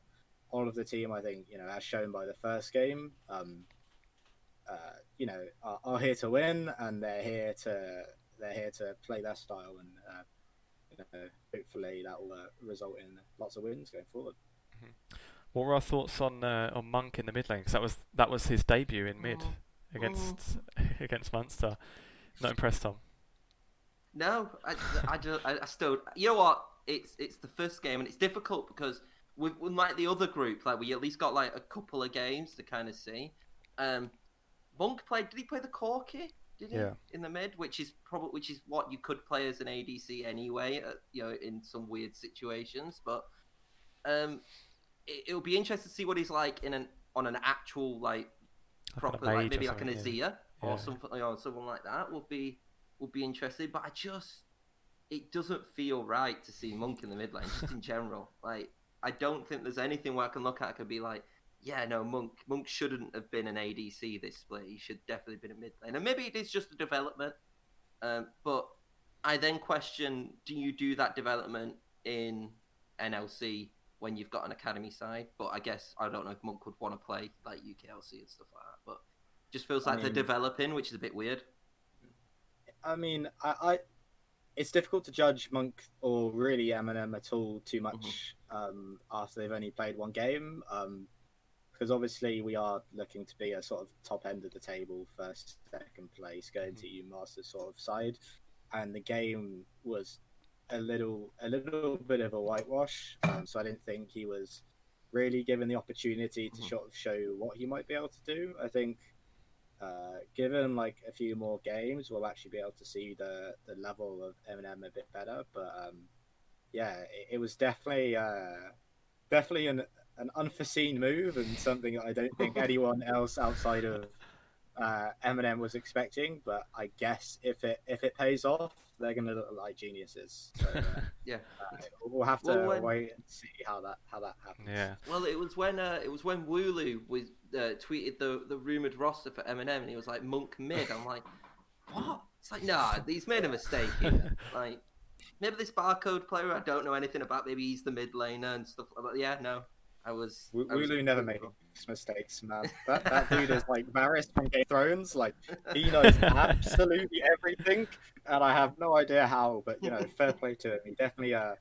[SPEAKER 2] all of the team, I think you know, as shown by the first game, um, uh, you know, are, are here to win, and they're here to they're here to play their style, and uh, you know, hopefully that will uh, result in lots of wins going forward.
[SPEAKER 1] What were our thoughts on uh, on Monk in the mid lane? 'Cause that was that was his debut in mid
[SPEAKER 3] Oh.
[SPEAKER 1] against against Munster. Not impressed, Tom.
[SPEAKER 3] No, I, I, just, I, I still. You know what? It's it's the first game, and it's difficult because with, with like the other group, like we at least got like a couple of games to kind of see. Um, Monk played. Did he play the Corki? Did he
[SPEAKER 1] Yeah.
[SPEAKER 3] in the mid, which is probably which is what you could play as an ADC anyway. Uh, you know, in some weird situations, but um, it, it'll be interesting to see what he's like in an on an actual like
[SPEAKER 1] Like
[SPEAKER 3] proper like
[SPEAKER 1] mage or
[SPEAKER 3] maybe like an
[SPEAKER 1] something,
[SPEAKER 3] Azir or
[SPEAKER 1] Yeah.
[SPEAKER 3] something you know, someone like that would be would be interesting. But I just it doesn't feel right to see Monk in the mid lane, just in general. Like I don't think there's anything where I can look at could be like, yeah, no, Monk Monk shouldn't have been an ADC this split. He should definitely have been a mid lane. And maybe it is just a development. Um, but I then question do you do that development in NLC when you've got an academy side? But I guess I don't know if Monk would want to play like UKLC and stuff like that. But just feels
[SPEAKER 2] I
[SPEAKER 3] like they're developing, which is a bit weird.
[SPEAKER 2] I mean, I, I it's difficult to judge Monk or really M&M at all too much um, after they've only played one game. Um, because obviously we are looking to be a sort of top end of the table, first, second place, going to EU Masters sort of side, and the game was a little a little bit of a whitewash. Um, so I didn't think he was really given the opportunity to
[SPEAKER 3] Mhm.
[SPEAKER 2] sort of show what he might be able to do. I think uh, given like a few more games, we'll actually be able to see the the level of M&M a bit better. But um, yeah, it, it was definitely uh, definitely an an unforeseen move and something that I don't think anyone else outside of uh, M&M was expecting. But I guess if it if it pays off, they're gonna look like geniuses. So, uh,
[SPEAKER 3] Yeah.
[SPEAKER 2] uh, we'll have to
[SPEAKER 3] Well, when-
[SPEAKER 2] wait and see how that how that happens.
[SPEAKER 1] Yeah.
[SPEAKER 3] Well, it was when uh, it was when Wooloo was uh, tweeted the the rumored roster for M&M, and he was like Monk mid. I'm like, what? It's like, nah, he's made a mistake. Here. like, maybe this barcode player I don't know anything about. Maybe he's the mid laner and stuff like that. Yeah, no, I was.
[SPEAKER 2] W-
[SPEAKER 3] I was
[SPEAKER 2] Wooloo never
[SPEAKER 3] completely
[SPEAKER 2] makes mistakes, man. That, that dude is like Varys from Game of Thrones. Like he knows absolutely everything, and I have no idea how. But you know, fair play to him. He definitely, uh,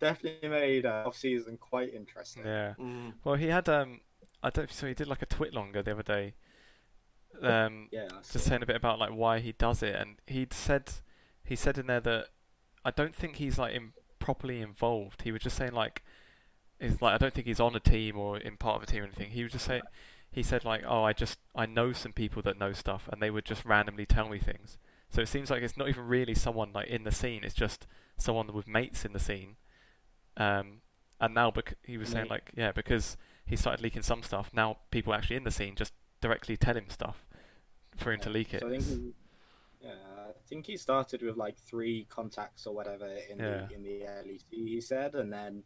[SPEAKER 2] definitely made uh, off season quite interesting.
[SPEAKER 1] Yeah.
[SPEAKER 3] Mm.
[SPEAKER 1] Well, he had um, I don't so he did like a twit longer the other day. Um,
[SPEAKER 2] Yeah,
[SPEAKER 1] just saying a bit about like why he does it, and he'd said he said in there that I don't think he's like in, properly involved. He was just saying like, is like I don't think he's on a team or in part of a team or anything. He was just saying he said like, oh, I just I know some people that know stuff, and they would just randomly tell me things. So it seems like it's not even really someone like in the scene. It's just someone with mates in the scene. Um, and now bec- he was saying like, yeah, because he started leaking some stuff. Now people actually in the scene just directly tell him stuff for him to leak it.
[SPEAKER 2] So I think he, yeah, I think he started with like three contacts or whatever in
[SPEAKER 1] Yeah.
[SPEAKER 2] the in the LEC. He said, and then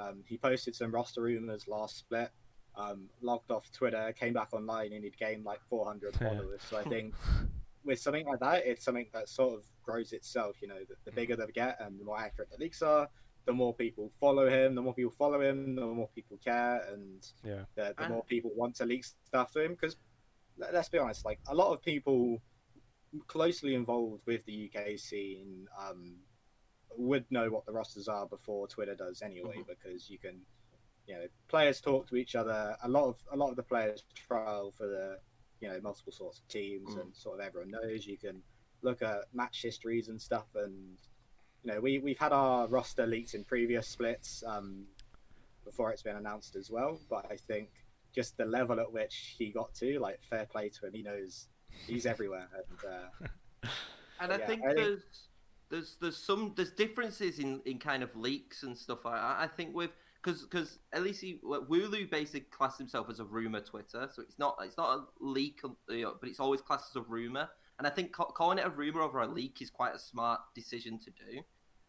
[SPEAKER 2] um, he posted some roster rumors last split. Um, logged off Twitter, came back online, and he'd gained like 400
[SPEAKER 1] Yeah.
[SPEAKER 2] followers. So I think with something like that, it's something that sort of grows itself. You know, the, the bigger they get and the more accurate the leaks are, the more people follow him. The more people follow him, the more people care, and
[SPEAKER 1] yeah.
[SPEAKER 2] the, the
[SPEAKER 3] And-
[SPEAKER 2] more people want to leak stuff to him. Because let's be honest, like a lot of people closely involved with the UK scene um, would know what the rosters are before Twitter does anyway,
[SPEAKER 3] Mhm.
[SPEAKER 2] because you can, you know, players talk to each other. A lot of a lot of the players trial for the, you know, multiple sorts of teams,
[SPEAKER 3] Mm.
[SPEAKER 2] and sort of everyone knows. You can look at match histories and stuff, and you know, we we've had our roster leaked in previous splits. Um, before it's been announced as well. But I think just the level at which he got to, like fair play to him. He knows he's everywhere, and uh,
[SPEAKER 3] And I
[SPEAKER 2] Yeah,
[SPEAKER 3] think
[SPEAKER 2] I
[SPEAKER 3] there's there's there's some there's differences in, in kind of leaks and stuff like that. I think with because because at least he Wulu basically classed himself as a rumor Twitter, so it's not it's not a leak, you know, but it's always classed as a rumor. And I think ca- calling it a rumor over a leak is quite a smart decision to do.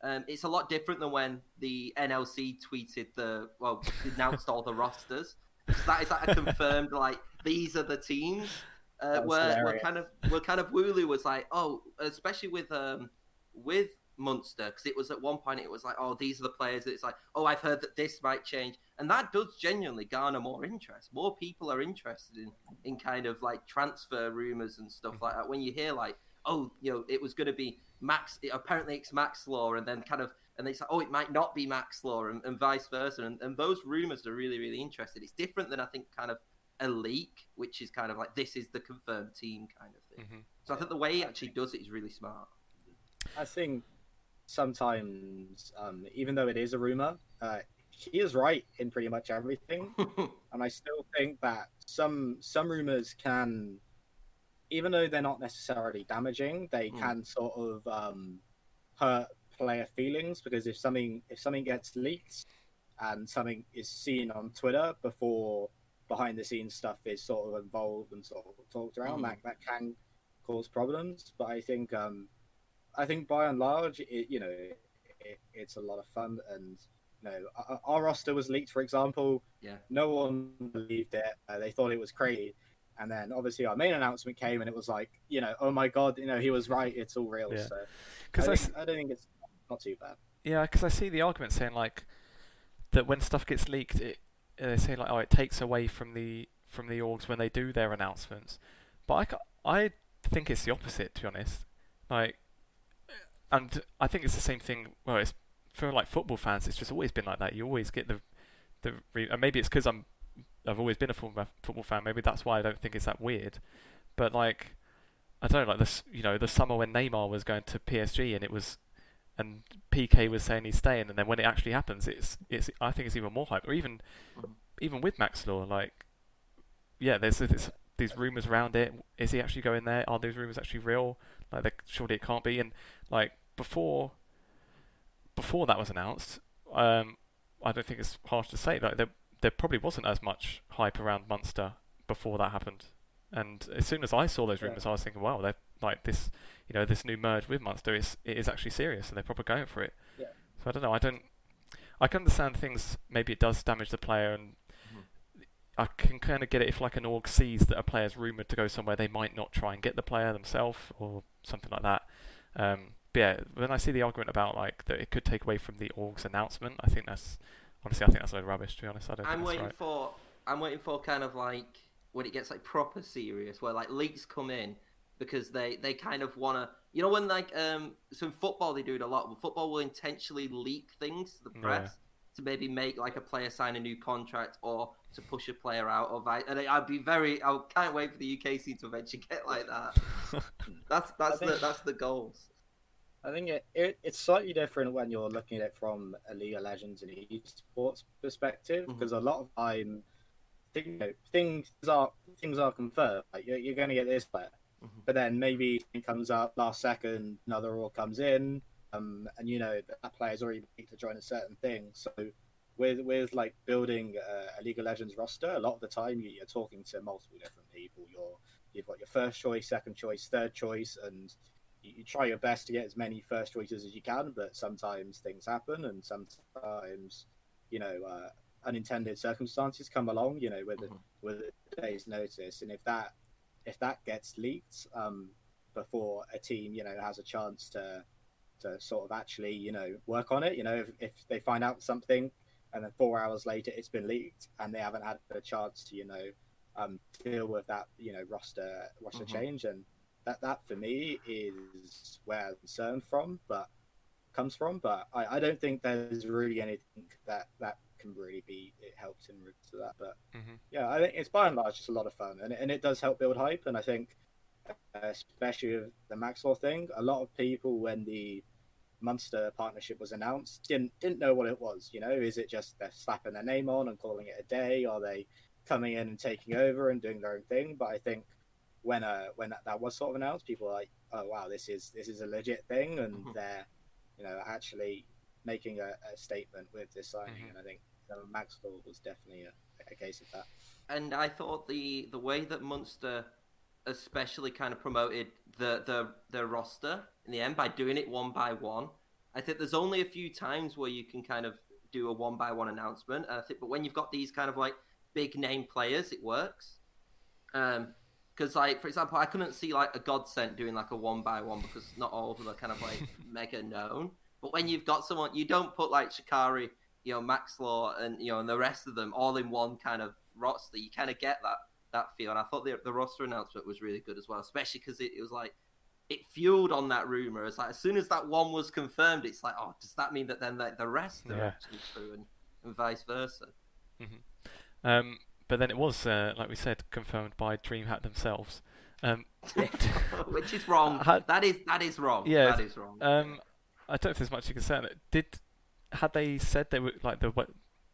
[SPEAKER 3] Um, it's a lot different than when the NLC tweeted the well announced all the rosters. That is like a confirmed like these are the teams. Uh, where, where kind of where kind of Wooloo was like, oh, especially with um with Munster, because it was at one point it was like, oh, these are the players. It's like, oh, I've heard that this might change, and that does genuinely garner more interest. More people are interested in in kind of like transfer rumors and stuff like that. When you hear like, oh, you know, it was going to be Max, apparently it's Maxlore, and then kind of. And they say, oh, it might not be Maxlore, and, and vice versa. And, and those rumors are really, really interesting. It's different than I think kind of a leak, which is kind of like this is the confirmed team kind of thing.
[SPEAKER 1] Mhm.
[SPEAKER 3] So I think the way he actually does it is really smart.
[SPEAKER 2] I think sometimes, um, even though it is a rumor, uh, he is right in pretty much everything. and I still think that some some rumors can, even though they're not necessarily damaging, they
[SPEAKER 3] Mm.
[SPEAKER 2] can sort of um, hurt player feelings because if something if something gets leaked and something is seen on Twitter before behind the scenes stuff is sort of involved and sort of talked around,
[SPEAKER 3] Mm.
[SPEAKER 2] that that can cause problems. But I think um, I think by and large, it, you know, it, it's a lot of fun and you know, our, our roster was leaked, for example.
[SPEAKER 3] Yeah.
[SPEAKER 2] No one believed it. Uh, they thought it was crazy. And then obviously our main announcement came and it was like, you know, oh my God, you know, he was right. It's all real.
[SPEAKER 1] Yeah.
[SPEAKER 2] So
[SPEAKER 1] Because
[SPEAKER 2] I,
[SPEAKER 1] I,
[SPEAKER 2] think- I don't think it's not too bad.
[SPEAKER 1] Yeah, because I see the argument saying like that when stuff gets leaked, it uh, they say like oh it takes away from the from the orgs when they do their announcements, but I, I think it's the opposite to be honest. Like, and I think it's the same thing. Well, it's for like football fans. It's just always been like that. You always get the the re- and maybe it's because I'm I've always been a football fan. Maybe that's why I don't think it's that weird. But like, I don't know, like this. You know, the summer when Neymar was going to PSG and it was and Piqué was saying he's staying, and then when it actually happens, it's it's I think it's even more hype. Or even even with Maxlore, like yeah, there's this, these rumors around it. Is he actually going there? Are those rumors actually real? Like, surely it can't be. And like before before that was announced, um, I don't think it's harsh to say like there there probably wasn't as much hype around Munster before that happened. And as soon as I saw those
[SPEAKER 2] Yeah.
[SPEAKER 1] rumors, I was thinking, wow, they're like this, you know, this new merge with Munster is it is actually serious, and they're probably going for it.
[SPEAKER 2] Yeah.
[SPEAKER 1] So I don't know. I don't. I can understand things. Maybe it does damage the player, and
[SPEAKER 3] Mhm.
[SPEAKER 1] I can kind of get it if like an org sees that a player's rumored to go somewhere, they might not try and get the player themselves or something like that. Um, but yeah, when I see the argument about like that it could take away from the org's announcement, I think that's honestly I think that's a load of rubbish. To be honest, I don't
[SPEAKER 3] I'm
[SPEAKER 1] think
[SPEAKER 3] waiting
[SPEAKER 1] that's
[SPEAKER 3] for I'm waiting for kind of like when it gets like proper serious, where like leaks come in because they they kind of want to, you know, when like um so in football they do it a lot. Football will intentionally leak things to the
[SPEAKER 1] Yeah.
[SPEAKER 3] press to maybe make like a player sign a new contract or to push a player out of. I and I'd be very I can't wait for the UK scene to eventually get like that. That's that's the that's the goals.
[SPEAKER 2] I think it, it it's slightly different when you're looking at it from a League of Legends and esports perspective because a lot of time, think, you know, things are things are confirmed. Like you're, you're going to get this player,
[SPEAKER 3] Mhm.
[SPEAKER 2] but then maybe it comes up last second, another all comes in, um, and you know that, player's already picked to join a certain thing. So with with like building a, a League of Legends roster, a lot of the time you, you're talking to multiple different people. You're you've got your first choice, second choice, third choice, and you, you try your best to get as many first choices as you can, but sometimes things happen, and sometimes, you know, uh, unintended circumstances come along. You know, with
[SPEAKER 3] Mhm.
[SPEAKER 2] a, with a day's notice, and if that if that gets leaked um, before a team, you know, has a chance to to sort of actually, you know, work on it. You know, if, if they find out something, and then four hours later it's been leaked, and they haven't had a chance to, you know, um, deal with that, you know, roster roster
[SPEAKER 3] Mhm.
[SPEAKER 2] change, and that that for me is where I'm concerned from, but comes from. But I, I don't think there's really anything that that can really be it helps in regards to that. But
[SPEAKER 1] Mhm.
[SPEAKER 2] yeah, I think it's by and large just a lot of fun, and and it does help build hype. And I think, uh, especially with the Maxlore thing, a lot of people when the Munster partnership was announced, didn't didn't know what it was. You know, is it just they're slapping their name on and calling it a day? Are they coming in and taking over and doing their own thing? But I think when uh when that, that was sort of announced, people were like, oh wow, this is this is a legit thing, and
[SPEAKER 3] Mhm.
[SPEAKER 2] they're you know actually making a, a statement with this signing.
[SPEAKER 1] Mhm.
[SPEAKER 2] And I think uh, Maxlore was definitely a, a case of that.
[SPEAKER 3] and I thought the the way that Munster especially kind of promoted the the the roster in the end by doing it one by one. I think there's only a few times where you can kind of do a one by one announcement. I think, but when you've got these kind of like big name players, it works. Um, because like for example, I couldn't see like a Godsent doing like a one by one because not all of them are kind of like mega known. But when you've got someone, you don't put like Shikari, you know, Maxlore, and you know, and the rest of them all in one kind of roster. You kind of get that that feel. And I thought the the roster announcement was really good as well, especially because it, it was like it fueled on that rumor. It's like as soon as that one was confirmed, it's like, oh, does that mean that then like, the rest are
[SPEAKER 1] Yeah.
[SPEAKER 3] actually true, and, and vice versa?
[SPEAKER 1] Um, but then it was, uh, like we said, confirmed by DreamHack themselves. Um,
[SPEAKER 3] Which is wrong.
[SPEAKER 1] Had-
[SPEAKER 3] that is that is wrong.
[SPEAKER 1] Yeah,
[SPEAKER 3] that is wrong.
[SPEAKER 1] um, I don't know if there's much you can say on it. Did had they said they were like the what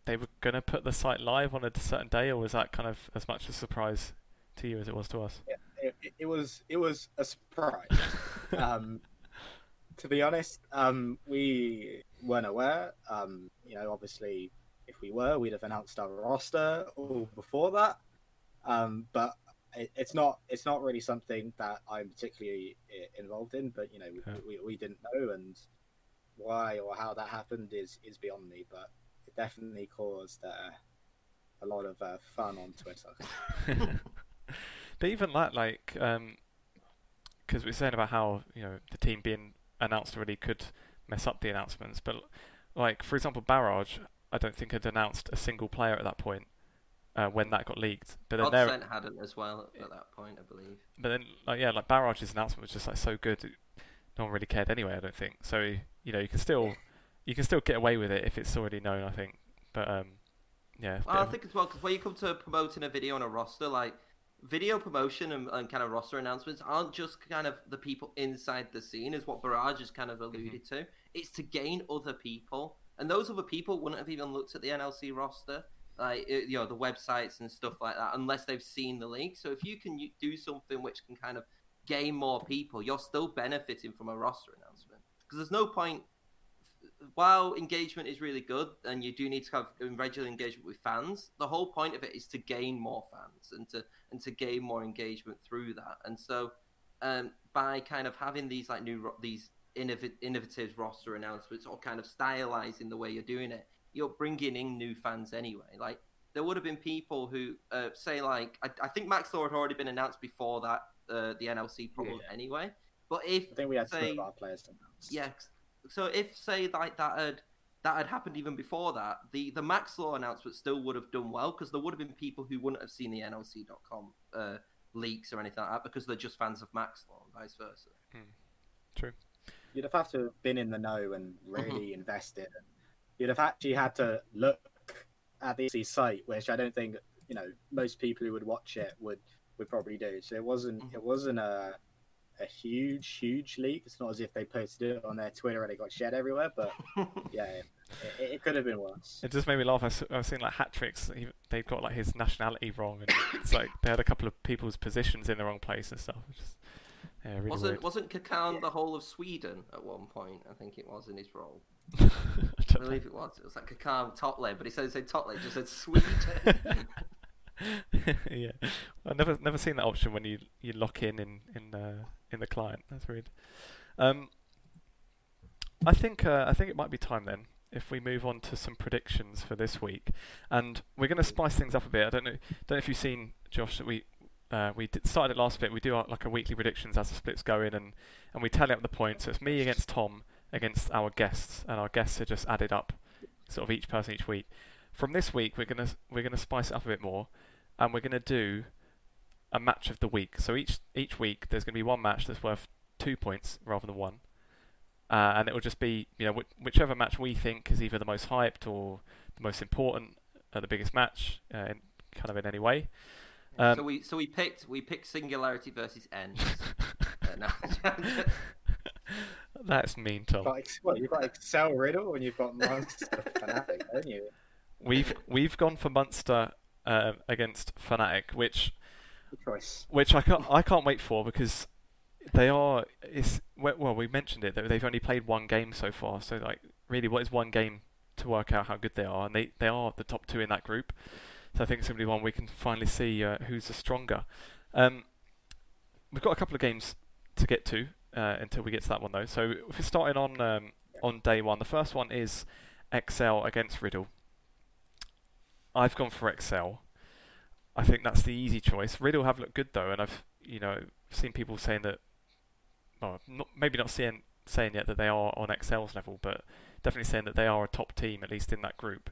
[SPEAKER 1] they were gonna put the site live on a certain day, or was that kind of as much a surprise to you as it was to us?
[SPEAKER 2] It, it, it was it was a surprise. um, to be honest, um, we weren't aware. Um, you know, obviously, if we were, we'd have announced our roster all before that. Um, but it, it's not it's not really something that I'm particularly involved in. But you know, we,
[SPEAKER 1] Yeah.
[SPEAKER 2] we, we didn't know, and why or how that happened is is beyond me. But it definitely caused uh, a lot of uh, fun on Twitter.
[SPEAKER 1] but even that, like, because we we're saying about how you know the team being announced already could mess up the announcements, but like for example, Barrage, I don't think had announced a single player at that point uh, when that got leaked. But then there,
[SPEAKER 3] hadn't as well at, at that point, I believe.
[SPEAKER 1] but then like yeah, like Barrage's announcement was just like so good, no one really cared anyway. I don't think so. You know, you can still you can still get away with it if it's already known. I think, but um, yeah,
[SPEAKER 3] Well, I think as well because when you come to promoting a video on a roster, like video promotion and, and kind of roster announcements aren't just kind of the people inside the scene, is what Barrage has kind of alluded
[SPEAKER 1] Mm-hmm.
[SPEAKER 3] to. It's to gain other people, and those other people wouldn't have even looked at the NLC roster, like you know the websites and stuff like that, unless they've seen the league. So if you can do something which can kind of gain more people, you're still benefiting from a roster announcement because there's no point while engagement is really good and you do need to have regular engagement with fans, the whole point of it is to gain more fans and to and to gain more engagement through that. And so, um, by kind of having these like new these innov- innovative roster announcements or kind of stylizing the way you're doing it, you're bringing in new fans anyway. Like there would have been people who uh, say like I, I think Maxlore had already been announced before that uh, the NLC problem
[SPEAKER 2] Yeah.
[SPEAKER 3] anyway. But if
[SPEAKER 2] I think we had two
[SPEAKER 3] say-
[SPEAKER 2] of our players announced.
[SPEAKER 3] yeah. So if say like that had that had happened even before that, the the Maxlore announcement still would have done well because there would have been people who wouldn't have seen the NLC.com uh, leaks or anything like that because they're just fans of Maxlore and vice versa.
[SPEAKER 2] You'd have had to have been in the know and
[SPEAKER 3] Mm-hmm.
[SPEAKER 2] really invested. You'd have actually had to look at the NLC site, which I don't think you know most people who would watch it would would probably do. So it wasn't
[SPEAKER 3] Mhm.
[SPEAKER 2] it wasn't a a huge huge leak. It's not as if they posted it on their Twitter and it got shared everywhere. But yeah, it, it, it could have been worse.
[SPEAKER 1] It just made me laugh. I've seen like Hatrixx. They'd got like his nationality wrong, and it's like they had a couple of people's positions in the wrong place and stuff. Just, yeah, really
[SPEAKER 3] wasn't
[SPEAKER 1] weird.
[SPEAKER 3] wasn't Kakan
[SPEAKER 2] Yeah.
[SPEAKER 3] the whole of Sweden at one point? I think it was in his role.
[SPEAKER 1] I
[SPEAKER 3] I
[SPEAKER 1] don't know.
[SPEAKER 3] believe it was. It was like Kakan Totle, but he said he said Totle, just said Sweden.
[SPEAKER 1] yeah, I've never never seen that option when you you lock in in in uh, in the client. That's weird. Um, I think uh, I think it might be time then if we move on to some predictions for this week, and we're going to spice things up a bit. I don't know don't know if you've seen Josh that we. Uh, we started it last bit. We do our, like a weekly predictions as the splits go in, and, and we tally up the points. So it's me against Tom against our guests, and our guests are just added up, sort of each person each week. From this week, we're gonna we're gonna spice it up a bit more, and we're gonna do a match of the week. So each each week there's gonna be one match that's worth two points rather than one, uh, and it will just be you know wh- whichever match we think is either the most hyped or the most important, uh, the biggest match, uh, in, kind of in any way. Um,
[SPEAKER 3] so we so we picked we picked Singularity versus ENCE. Uh, no.
[SPEAKER 1] That's mean, Tom.
[SPEAKER 2] You've got, Ex- what, you've got Excel Riddle and you've got Munster Fnatic, don't you?
[SPEAKER 1] We've we've gone for Munster uh, against Fnatic, which
[SPEAKER 2] choice.
[SPEAKER 1] which I can't I can't wait for because they are it's well we mentioned it that they've only played one game so far. So like really, what is one game to work out how good they are? And they they are the top two in that group. So I think it's going to be one we can finally see uh, who's the stronger. Um, we've got a couple of games to get to uh, until we get to that one though. So if we're starting on um, on day one, the first one is Excel against Riddle. I've gone for Excel. I think that's the easy choice. Riddle have looked good though, and I've you know seen people saying that. Well, not, maybe not saying saying yet that they are on Excel's level, but definitely saying that they are a top team at least in that group.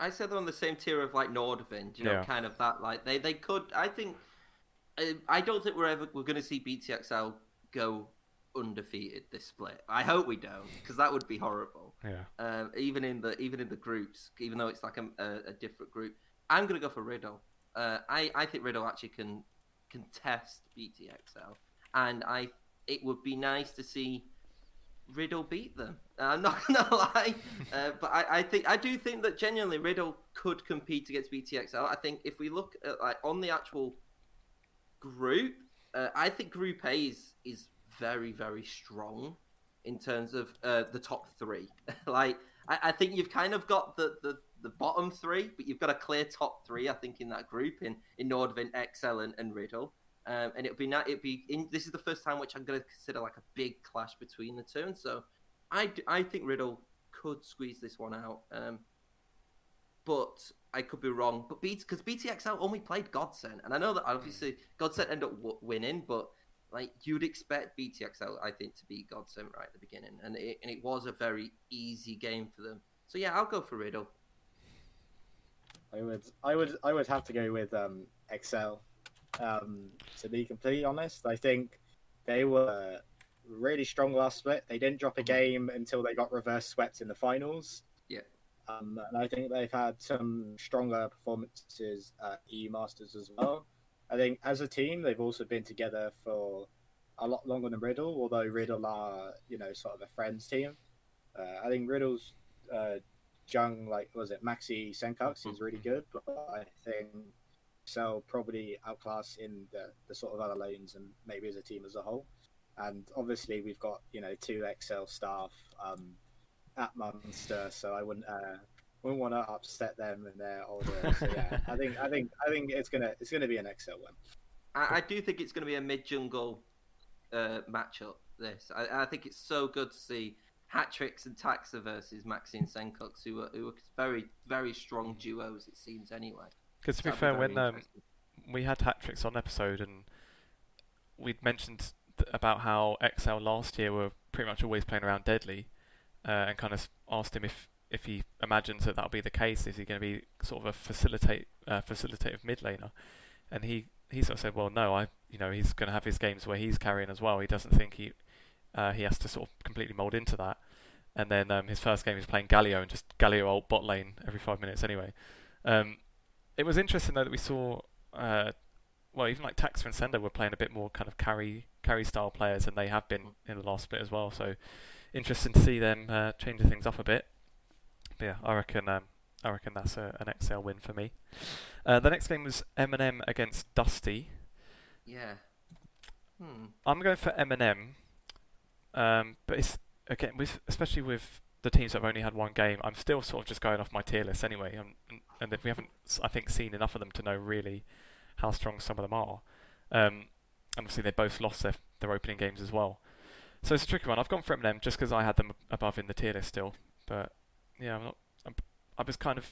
[SPEAKER 3] I said they're on the same tier of like Nordavind, you know,
[SPEAKER 1] Yeah.
[SPEAKER 3] kind of that. Like they, they could. I think. I don't think we're ever we're going to see BTXL go undefeated this split. I hope we don't, because that would be horrible.
[SPEAKER 1] Yeah.
[SPEAKER 3] Um, even in the even in the groups, even though it's like a, a, a different group, I'm going to go for Riddle. Uh, I I think Riddle actually can contest BTXL, and I it would be nice to see Riddle beat them. I'm not gonna lie, uh, but I, I think I do think that genuinely Riddle could compete against BTXL. I think if we look at like on the actual group, uh, I think Group A is is very very strong in terms of uh, the top three. like I, I think you've kind of got the, the the bottom three, but you've got a clear top three. I think in that group in in Nordavind, Excel, and, and Riddle. Um, and it'll be not, it'll be in, this is the first time which I'm going to consider like a big clash between the two. And so I, I think Riddle could squeeze this one out. Um, but I could be wrong. But because BTXL only played Godsent, and I know that obviously Godsent ended up w- winning, but like you'd expect BTXL, I think, to be Godsent right at the beginning, and it, and it was a very easy game for them. So yeah, I'll go for Riddle.
[SPEAKER 2] I would, I would, I would have to go with um, Excel. Um, to be completely honest, I think they were really strong last split. They didn't drop a game until they got reverse swept in the finals.
[SPEAKER 3] Yeah.
[SPEAKER 2] Um, and I think they've had some stronger performances at EU Masters as well. I think as a team, they've also been together for a lot longer than Riddle, although Riddle are, you know, sort of a friends team. Uh, I think Riddle's uh, Jung, like, was it Maxi Senkux? He's really good, but I think Cell probably outclass in the, the sort of other loans and maybe as a team as a whole. And obviously, we've got, you know, two XL staff um, at Munster, so I wouldn't. Uh, wouldn't want to upset them and their order. So yeah, I think I think I think it's gonna it's gonna be an XL win.
[SPEAKER 3] I, I do think it's going to be a mid jungle uh, matchup. This I, I think it's so good to see Hatrixx and Taxer versus Maxine Senkux, who are who are very very strong duos. It seems anyway.
[SPEAKER 1] Because to be fair,
[SPEAKER 3] very
[SPEAKER 1] when um, we had Hatrixx on episode and we'd mentioned th- about how XL last year were pretty much always playing around deadly, uh, and kind of asked him if if he imagines that that'll be the case. Is he going to be sort of a facilitate uh, facilitative mid laner? And he he sort of said, well, no, I you know he's going to have his games where he's carrying as well. He doesn't think he uh, he has to sort of completely mold into that. And then um, his first game was playing Galio and just Galio old bot lane every five minutes anyway. Um, it was interesting though that we saw, uh, well, even like Tax and Sender were playing a bit more kind of carry carry style players, and they have been in the last split as well. So interesting to see them uh, changing things up a bit. But yeah, I reckon um, I reckon that's a, an XL win for me. Uh, the next game was M&M against Dusty.
[SPEAKER 3] yeah. Hmm.
[SPEAKER 1] I'm going for M&M, um, but it's again with especially with the teams that have only had one game. I'm still sort of just going off my tier list anyway, um, and, and if we haven't, I think, seen enough of them to know really how strong some of them are. Um, and obviously, they both lost their their opening games as well, so it's a tricky one. I've gone for M&M just because I had them above in the tier list still, but yeah, I'm not. I'm, I was kind of.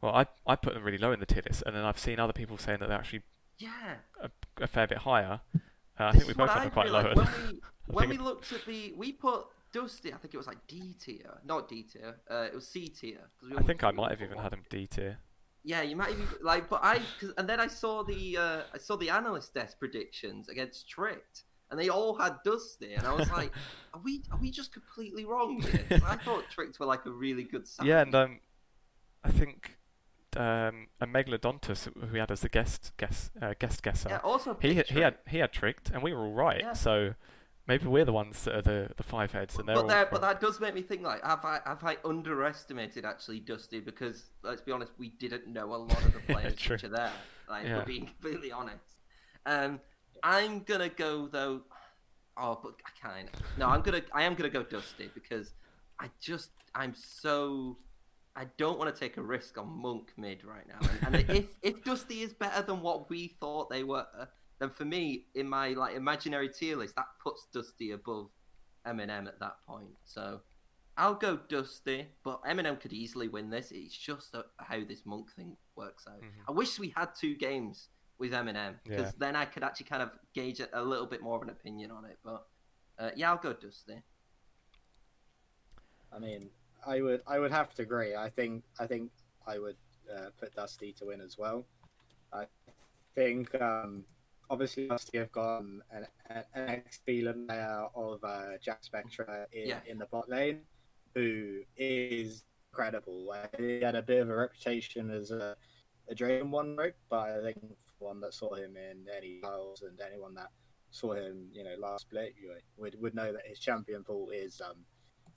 [SPEAKER 1] Well, I I put them really low in the tier list, and then I've seen other people saying that they're actually
[SPEAKER 3] Yeah.
[SPEAKER 1] a fair bit higher. Uh, I think we both have them quite low.
[SPEAKER 3] When we, when we looked at the, we put Dusty. I think it was like D tier, not D tier. Uh, it was C tier. we
[SPEAKER 1] I think I might have
[SPEAKER 3] put
[SPEAKER 1] even had him D tier.
[SPEAKER 3] Yeah, you might even like, but I cause, and then I saw the uh, I saw the analyst desk predictions against Tricked, and they all had Dusty, and I was like, are we are we just completely wrong here? I thought Tricked were like a really good side.
[SPEAKER 1] Yeah, and um, I think um, a Megalodontus who we had as the guest guest uh, guest guesser.
[SPEAKER 3] yeah, also
[SPEAKER 1] he had, he had he had tricked, and we were all right.
[SPEAKER 3] Yeah.
[SPEAKER 1] So Maybe we're the ones that are the, the five heads, and they're
[SPEAKER 3] But,
[SPEAKER 1] all
[SPEAKER 3] there, but that does make me think like have I have I underestimated actually Dusty because let's be honest we didn't know a lot of the players
[SPEAKER 1] true.
[SPEAKER 3] which are there like
[SPEAKER 1] Yeah.
[SPEAKER 3] we're being completely honest. Um, I'm gonna go though. Oh, but I kind of no. I'm gonna I am gonna go Dusty because I just I'm so I don't want to take a risk on Monk mid right now. And, and if if Dusty is better than what we thought they were, then for me in my like imaginary tier list that puts Dusty above M&M at that point. So I'll go Dusty, but M&M could easily win this. It's just uh, how this Monk thing works out.
[SPEAKER 1] Mhm.
[SPEAKER 3] I wish we had two games with M&M because
[SPEAKER 1] Yeah.
[SPEAKER 3] then I could actually kind of gauge a, a little bit more of an opinion on it. But uh, yeah, I'll go Dusty.
[SPEAKER 2] I mean, I would I would have to agree. I think I think I would uh, put Dusty to win as well. I think um, obviously Dusty have got um, an, an, an ex Phelan player of uh, Jack Spectra in,
[SPEAKER 3] Yeah.
[SPEAKER 2] in the bot lane, who is incredible. Uh, he had a bit of a reputation as a, a Dragon one rope, but I think for one that saw him in any trials and anyone that saw him, you know, last split, you would would know that his champion pool is um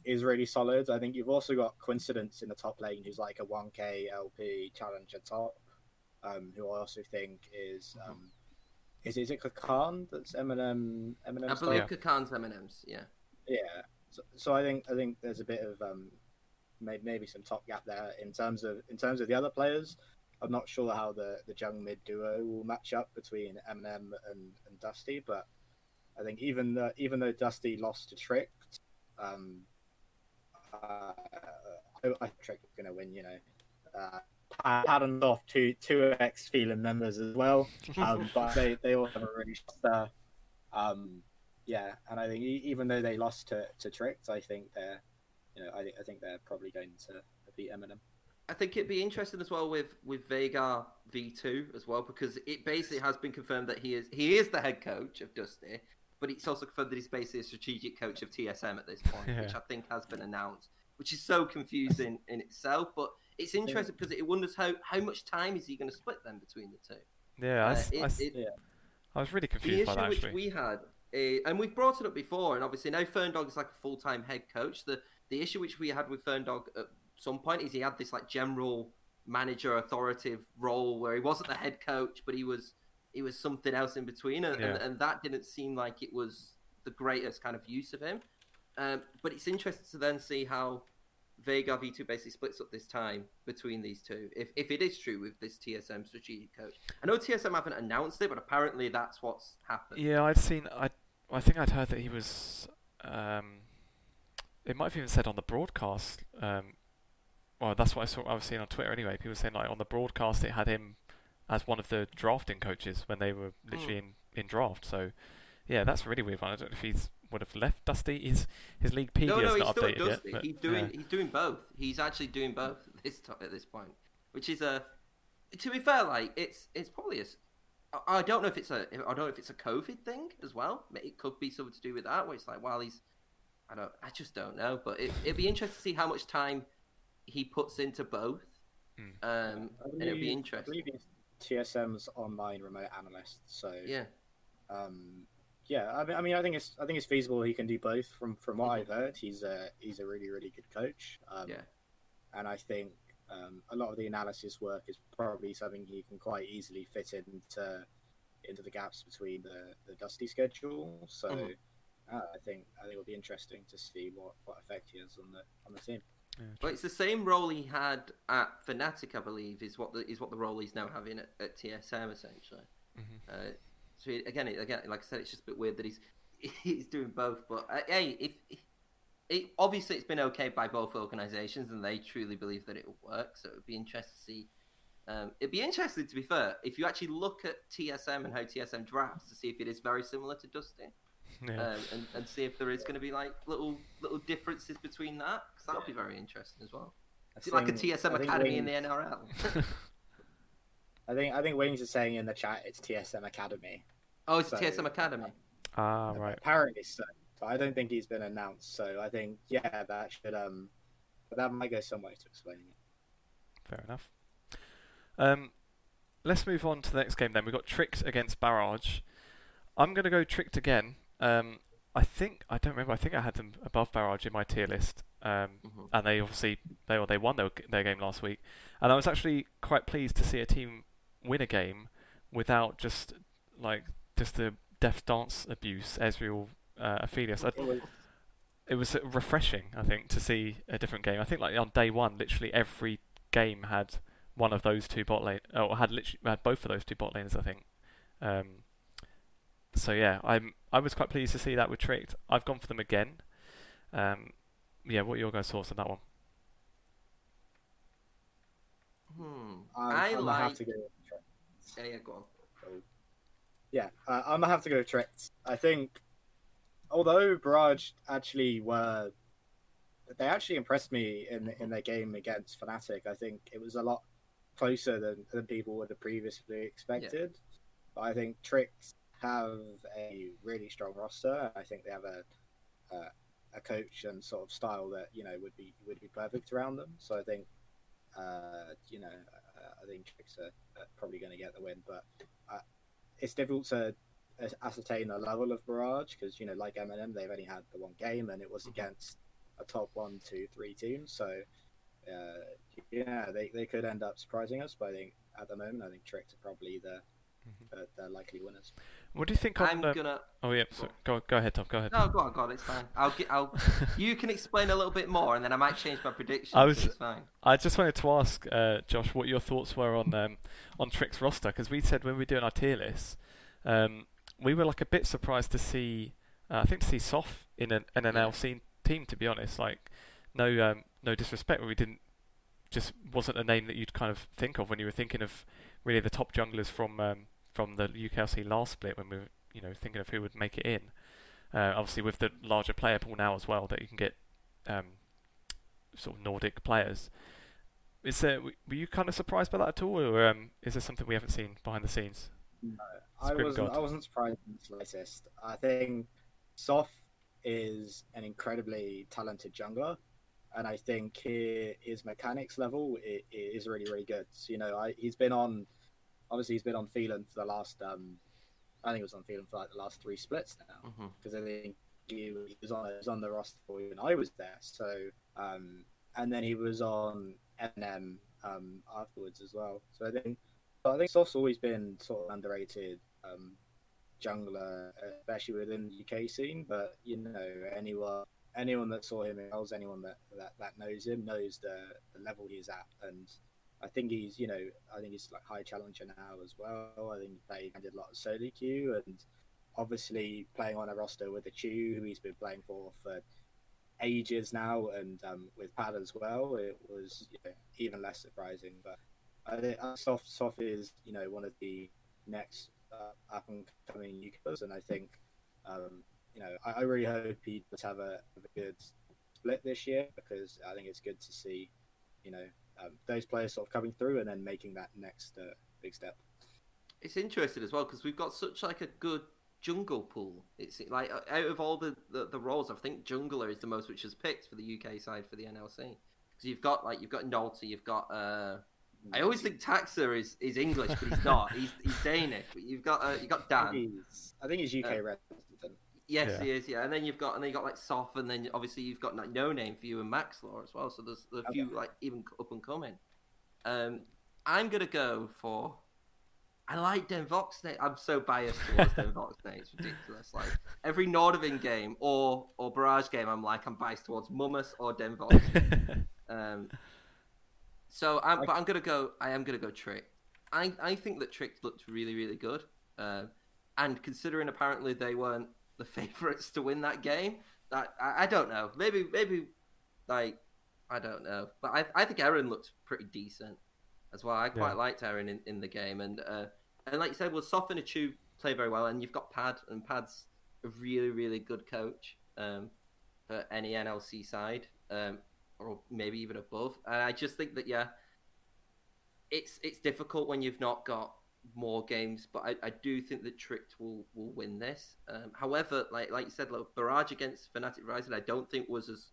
[SPEAKER 2] is really solid. I think you've also got Coincidence in the top lane, who's like a 1K LP challenger top, um, who I also think is um, is is it Kakan that's M&M M&M
[SPEAKER 3] I believe Kakan's M&M's. Yeah.
[SPEAKER 2] yeah. So, so I think I think there's a bit of um, may, maybe some top gap there in terms of in terms of the other players. I'm not sure how the the Jung mid duo will match up between M&M and, and Dusty, but I think even though even though Dusty lost to Tricked, um, uh, I, I think Tricked is going to win. You know, uh, patterned off two two ex Phelan members as well, um, but they they all have a really star. Um, yeah, and I think e- even though they lost to, to Tricked, I think they're, you know, I, I think they're probably going to beat M&M.
[SPEAKER 3] I think it'd be interesting as well with with Vega V two as well because it basically has been confirmed that he is he is the head coach of Dusty, but it's also confirmed that he's basically a strategic coach of TSM at this point,
[SPEAKER 1] Yeah.
[SPEAKER 3] which I think has been announced, which is so confusing in itself. But it's interesting because it wonders how how much time is he going to split them between the two.
[SPEAKER 1] yeah, I,
[SPEAKER 3] Uh,
[SPEAKER 1] s- I
[SPEAKER 3] it-
[SPEAKER 1] s-
[SPEAKER 3] it-
[SPEAKER 1] I was really
[SPEAKER 3] the
[SPEAKER 1] confused by
[SPEAKER 3] issue
[SPEAKER 1] that
[SPEAKER 3] which
[SPEAKER 1] actually.
[SPEAKER 3] we had, uh, and we've brought it up before, and obviously now Ferndog is like a full time head coach. The the issue which we had with Ferndog at some point is he had this like general manager authoritative role where he wasn't the head coach, but he was he was something else in between, and, and, and that didn't seem like it was the greatest kind of use of him. Um, but it's interesting to then see how Veigar v2 basically splits up this time between these two. If, if it is true with this TSM strategic coach, I know TSM haven't announced it, but apparently that's what's happened.
[SPEAKER 1] Yeah, I'd seen. I I think I'd heard that he was. Um, it might have even said on the broadcast. Um, well, that's what I saw. I was seeing on Twitter anyway. People saying like on the broadcast it had him as one of the drafting coaches when they were literally in, in draft. So yeah, that's a really weird one. I don't know if he's would have left Dusty. His his league PD's
[SPEAKER 3] no, no, he's
[SPEAKER 1] not
[SPEAKER 3] still
[SPEAKER 1] updated
[SPEAKER 3] does
[SPEAKER 1] yet. but,
[SPEAKER 3] He's doing
[SPEAKER 1] yeah.
[SPEAKER 3] he's doing both. He's actually doing both at this t- at this point, which is a. To be fair, like it's it's probably a. s- I- I don't know if it's a I don't know if it's a COVID thing as well. It could be something to do with that, where it's like while he's, I don't, I just don't know. But it, it'd be interesting to see how much time he puts into both.
[SPEAKER 1] Hmm.
[SPEAKER 3] Um,
[SPEAKER 2] I
[SPEAKER 3] and it'd be
[SPEAKER 2] believe- I
[SPEAKER 3] interesting.
[SPEAKER 2] believe he's TSM's online remote analyst. So
[SPEAKER 3] Yeah,
[SPEAKER 2] um, yeah, I mean, I mean, I think it's I think it's feasible he can do both. From from what I've heard, he's a he's a really really good coach. Um,
[SPEAKER 3] Yeah.
[SPEAKER 2] and I think um, a lot of the analysis work is probably something he can quite easily fit into into the gaps between the, the Dusty schedule. So
[SPEAKER 3] Mhm.
[SPEAKER 2] uh, I think I think it'll be interesting to see what, what effect he has on the on the team.
[SPEAKER 1] Yeah,
[SPEAKER 3] Well, it's the same role he had at Fnatic, I believe, is what the is what the role he's now having at, at TSM essentially.
[SPEAKER 1] Mhm.
[SPEAKER 3] Uh, so it- again, again, like I said, it's just a bit weird that he's he's doing both. But uh, hey, if it obviously it's been okay by both organisations, and they truly believe that it will work. So it'd be interesting to see. Um, it'd be interesting, to be fair, if you actually look at TSM and how TSM drafts to see if it is very similar to Dusty,
[SPEAKER 1] yeah.
[SPEAKER 3] um, and, and see if there is going to be like little little differences between that, because that'll be very interesting as well.
[SPEAKER 2] I
[SPEAKER 3] Is it like a TSM
[SPEAKER 2] I think
[SPEAKER 3] academy in the NRL?
[SPEAKER 2] I think I think Wings is saying in the chat it's TSM Academy.
[SPEAKER 3] Oh, it's
[SPEAKER 2] So-
[SPEAKER 3] TSM Academy.
[SPEAKER 1] ah, right.
[SPEAKER 2] Apparently so. So I don't think he's been announced. So I think yeah, that should um, that might go some way to explaining it.
[SPEAKER 1] Fair enough. Um, let's move on to the next game then. We've got Tricked against Barrage. I'm going to go Tricked again. Um, I think I don't remember. I think I had them above Barrage in my tier list, um,
[SPEAKER 3] Mhm.
[SPEAKER 1] and they obviously they they won their, their game last week, and I was actually quite pleased to see a team win a game without just like just the death dance abuse Ezreal uh, Aphelios. I,
[SPEAKER 2] It was-
[SPEAKER 1] refreshing, I think, to see a different game. I think like on day one, literally every game had one of those two bot lane, or had literally had both of those two bot lanes. I think. Um, so yeah, I'm I was quite pleased to see that with Tricked. I've gone for them again. Um, yeah, what are your guys' thoughts on that one?
[SPEAKER 3] Hmm.
[SPEAKER 2] I'm,
[SPEAKER 3] I like.
[SPEAKER 2] have to go.
[SPEAKER 3] Yeah, yeah, go on.
[SPEAKER 2] Yeah, uh, I'm gonna have to go Tricks. I think, although Barrage actually were, they actually impressed me in in their game against Fnatic. I think it was a lot closer than than people would have previously expected. But I think Tricks have a really strong roster. I think they have a, a a coach and sort of style that you know would be would be perfect around them. So I think uh, you know uh, I think Tricks are, probably going to get the win, but it's difficult to ascertain the level of Barrage because you know like M&M they've only had the one game and it was against a top one, two, three team. So uh, yeah, they, they could end up surprising us. But I think at the moment I think Tricks are probably the
[SPEAKER 1] Mhm.
[SPEAKER 2] the, the likely winners.
[SPEAKER 1] What do you think on?
[SPEAKER 3] I'm gonna.
[SPEAKER 1] Oh yeah, so, go go ahead, Tom. Go ahead.
[SPEAKER 3] No, go on, go on. It's fine. I'll get. I'll. You can explain a little bit more, and then I might change my prediction.
[SPEAKER 1] I was-
[SPEAKER 3] It's fine.
[SPEAKER 1] I just wanted to ask uh, Josh what your thoughts were on um, on Trick's roster because we said when we were doing our tier list, um, we were like a bit surprised to see. Uh, I think to see Soft in an, in an
[SPEAKER 3] Yeah.
[SPEAKER 1] LC team. To be honest, like no um, no disrespect, but we didn't just wasn't a name that you'd kind of think of when you were thinking of really the top junglers from um, from the UKLC last split when we were you know thinking of who would make it in. Uh, obviously, with the larger player pool now as well, that you can get um, sort of Nordic players. Is there, were you kind of surprised by that at all, or um, is there something we haven't seen behind the scenes?
[SPEAKER 2] I wasn't.
[SPEAKER 1] God.
[SPEAKER 2] I wasn't surprised in the slightest. I think Soft is an incredibly talented jungler, and I think his mechanics level is really, really good. So, you know, I, he's been on. Obviously, he's been on Phelan for the last. Um, I think it was on Phelan for like the last three splits now because I think he, he was on he was on the roster when I was there. So um, and then he was on M um, afterwards as well. So I think I think Soft's always been sort of underrated um, jungler, especially within the UK scene. But you know, anyone anyone that saw him in Wales, anyone that, that, that knows him knows the, the level he's at, and I think he's you know I think he's like high challenger now as well. I think they did a lot of solo queue and obviously playing on a roster with a who he's been playing for for ages now, and um, with Pad as well, it was you know, even less surprising. But I think uh, Soft Soft is you know one of the next uh, up and coming newcomers, and I think um, you know I, I really hope he does have a, a good split this year because I think it's good to see you know um, those players sort of coming through and then making that next uh, big step.
[SPEAKER 3] It's interesting as well because we've got such like a good jungle pool. It's like out of all the, the, the roles, I think jungler is the most which is picked for the UK side for the NLC. Because you've got like you've got Nolte, you've got. Uh, I always think Taxer is, is English, but he's not. he's he's Danish. But you've got uh, you got
[SPEAKER 2] I think
[SPEAKER 3] Dan.
[SPEAKER 2] he's, I think he's UK
[SPEAKER 3] Uh,
[SPEAKER 2] resident.
[SPEAKER 3] Yes,
[SPEAKER 1] Yeah.
[SPEAKER 3] he is. Yeah, and then you've got and then you got like Soft, and then obviously you've got like No Name for you and Maxlore as well. So there's a few like even up and coming. Um, I'm gonna go for. I like Denvoksne. I'm so biased towards Denvoksne. It's ridiculous. Like every Nordavind game or or Barrage game, I'm like I'm biased towards Mummus or Den. Um, so, I'm, but I'm gonna go. I am gonna go Trick. I I think that Trick looked really really good. Um, and considering apparently they weren't the favourites to win that game, that I, I don't know. Maybe maybe like I don't know, but I I think Aaron looked pretty decent as well. I quite
[SPEAKER 1] Yeah.
[SPEAKER 3] liked Aaron in, in the game, and uh, and like you said, well, Soft and Achu play very well, and you've got Pad, and Pad's a really really good coach um, for any NLC side. Um, or maybe even above. And I just think that yeah, it's it's difficult when you've not got more games, but I, I do think that Tricked will will win this. Um, however, like like you said, like, Barrage against Fnatic Rising, I don't think was as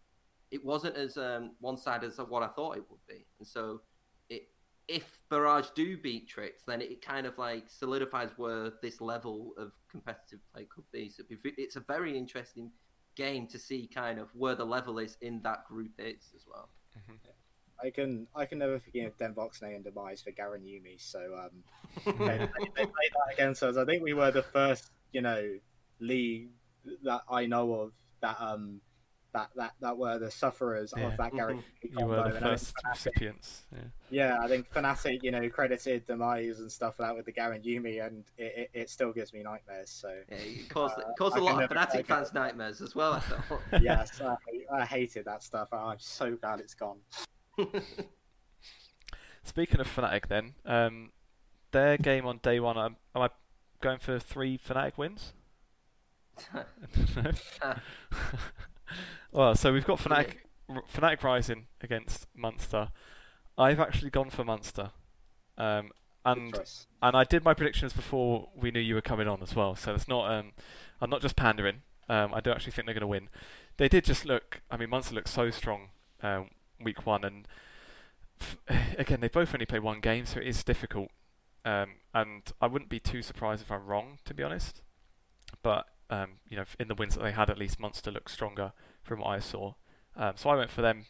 [SPEAKER 3] it wasn't as um, one sided as what I thought it would be, and so it if Barrage do beat Tricks, then it kind of like solidifies where this level of competitive play could be. So it's a very interesting game to see kind of where the level is in that group is as well.
[SPEAKER 2] Mm-hmm. I can I can never forgive Denvoksne and Demise for Garen Yuumi. So um, they, they, they, played that against us. I think we were the first, you know, league that I know of that um that that that were the sufferers yeah. of that Garen.
[SPEAKER 1] you were the first recipients. Yeah.
[SPEAKER 2] yeah, I think Fnatic, you know, credited Demise and stuff like that with the Garen Yuumi, and it, it, it, still gives me nightmares. So
[SPEAKER 3] yeah, it caused, uh, caused a lot of Fnatic fans nightmares as well. I thought.
[SPEAKER 2] yes, I, I, hated that stuff. I'm so glad it's gone.
[SPEAKER 1] Speaking of Fnatic, then um, their game on day one, am, am I going for three Fnatic wins? well, so we've got Fnatic, Fnatic Rising against Munster. I've actually gone for Munster, um, and and I did my predictions before we knew you were coming on as well. So it's not um, I'm not just pandering. Um, I do actually think they're going to win. They did just look. I mean, Munster looked so strong um, week one, and f- again they both only play one game, so it is difficult. Um, and I wouldn't be too surprised if I'm wrong, to be honest. But um, you know, in the wins that they had, at least Munster looked stronger from what I saw. Um, so I went for them.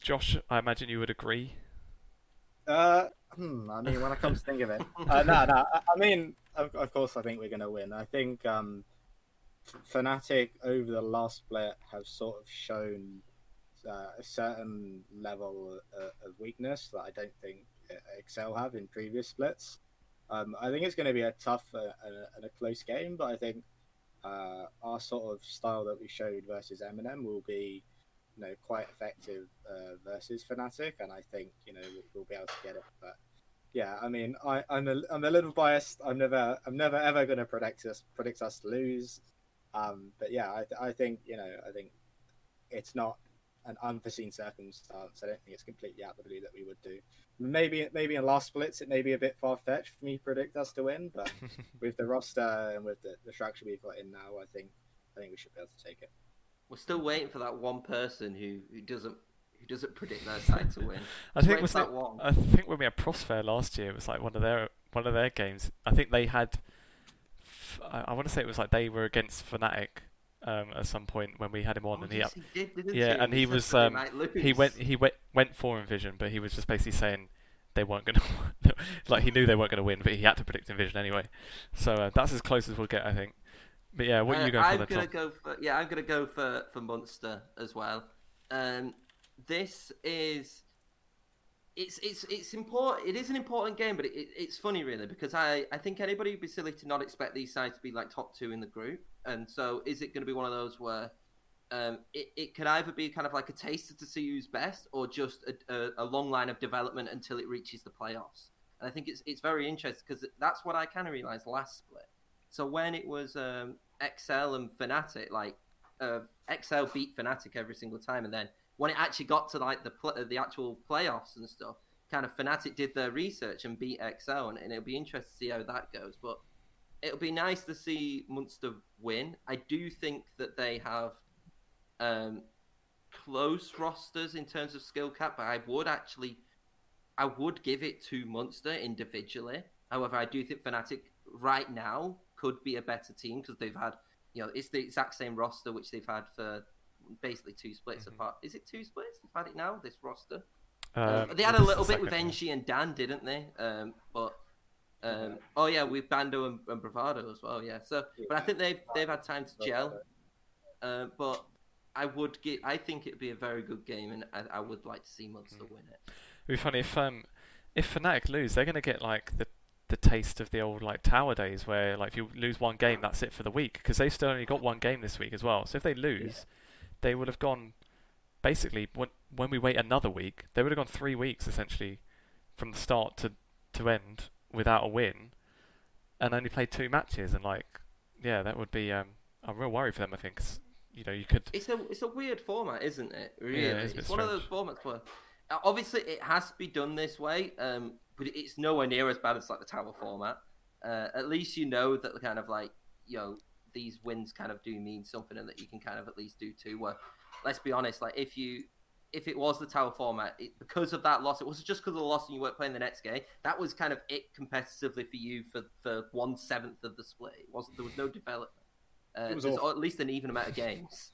[SPEAKER 1] Josh, I imagine you would agree.
[SPEAKER 2] Uh, hmm, I mean, when it comes to think of it, uh, no, no. I mean, of, of course, I think we're going to win. I think um, Fnatic over the last split have sort of shown uh, a certain level of weakness that I don't think Excel have in previous splits. Um, I think it's going to be a tough uh, and a close game, but I think uh, our sort of style that we showed versus M&M will be, you know, quite effective uh, versus Fnatic, and I think you know we'll be able to get it. But yeah, I mean, I, I'm a, I'm a little biased. I'm never I'm never ever going to predict us predict us to lose. Um, but yeah, I, I think you know I think it's not an unforeseen circumstance. I don't think it's completely out of the blue that we would do. Maybe maybe in last splits it may be a bit far fetched for me to predict us to win, but with the roster and with the, the structure we've got in now, I think I think we should be able to take it.
[SPEAKER 3] We're still waiting for that one person who, who doesn't who doesn't predict their side to win.
[SPEAKER 1] I think was that one. I think when we had Prosfair last year, it was like one of their one of their games. I think they had. I, I want to say it was like they were against Fnatic um, at some point when we had him on,
[SPEAKER 3] oh,
[SPEAKER 1] and
[SPEAKER 3] he, yes, he did,
[SPEAKER 1] yeah, he? and he, was um, he went he went went for Envision, but he was just basically saying they weren't going to like he knew they weren't going to win, but he had to predict Envision anyway. So uh, that's as close as we'll get, I think. But yeah, what are you uh, going
[SPEAKER 3] I'm
[SPEAKER 1] for?
[SPEAKER 3] I'm gonna go for yeah, I'm gonna go for for Munster as well. Um, this is it's it's it's important. It is an important game, but it, it, it's funny really because I I think anybody would be silly to not expect these sides to be like top two in the group. And so, is it going to be one of those where um, it, it could either be kind of like a taster to see who's best, or just a, a, a long line of development until it reaches the playoffs? And I think it's it's very interesting because that's what I kind of realized last split. So when it was um, XL and Fnatic, like uh, XL beat Fnatic every single time, and then when it actually got to like the pl- the actual playoffs and stuff, kind of Fnatic did their research and beat XL, and, and it'll be interesting to see how that goes. But it'll be nice to see Munster win. I do think that they have um, close rosters in terms of skill cap, but I would actually, I would give it to Munster individually. However, I do think Fnatic right now could be a better team because they've had, you know, it's the exact same roster which they've had for basically two splits mm-hmm. apart. Is it two splits? They've had it now. This roster. Um, they had a little bit with Engie and Dan, didn't they? Um, but um, oh yeah, with Bando and, and, Bravado as well. Yeah. So, but I think they've they've had time to gel. Uh, but I would get. I think it'd be a very good game, and I, I would like to see Munster mm. win it.
[SPEAKER 1] It'd be funny if um if Fnatic lose, they're gonna get like the the taste of the old like tower days, where like if you lose one game, that's it for the week, because they've still only got one game this week as well. So if they lose, yeah. they would have gone basically when when we wait another week, they would have gone three weeks essentially from the start to to end without a win and only played two matches and like yeah that would be um, a real worry for them I think cause, you know you could
[SPEAKER 3] it's a it's a weird format isn't it? Really. yeah, it's, it's one of those formats where obviously it has to be done this way um, but it's nowhere near as bad as like the tower format. Uh, at least you know that the kind of like you know these wins kind of do mean something and that you can kind of at least do two where let's be honest like if you if it was the tower format, it, because of that loss, it wasn't just because of the loss and you weren't playing the next game. That was kind of it competitively for you for, for one seventh of the split. It wasn't there was no development. Uh,
[SPEAKER 2] was
[SPEAKER 3] at least an even amount of games.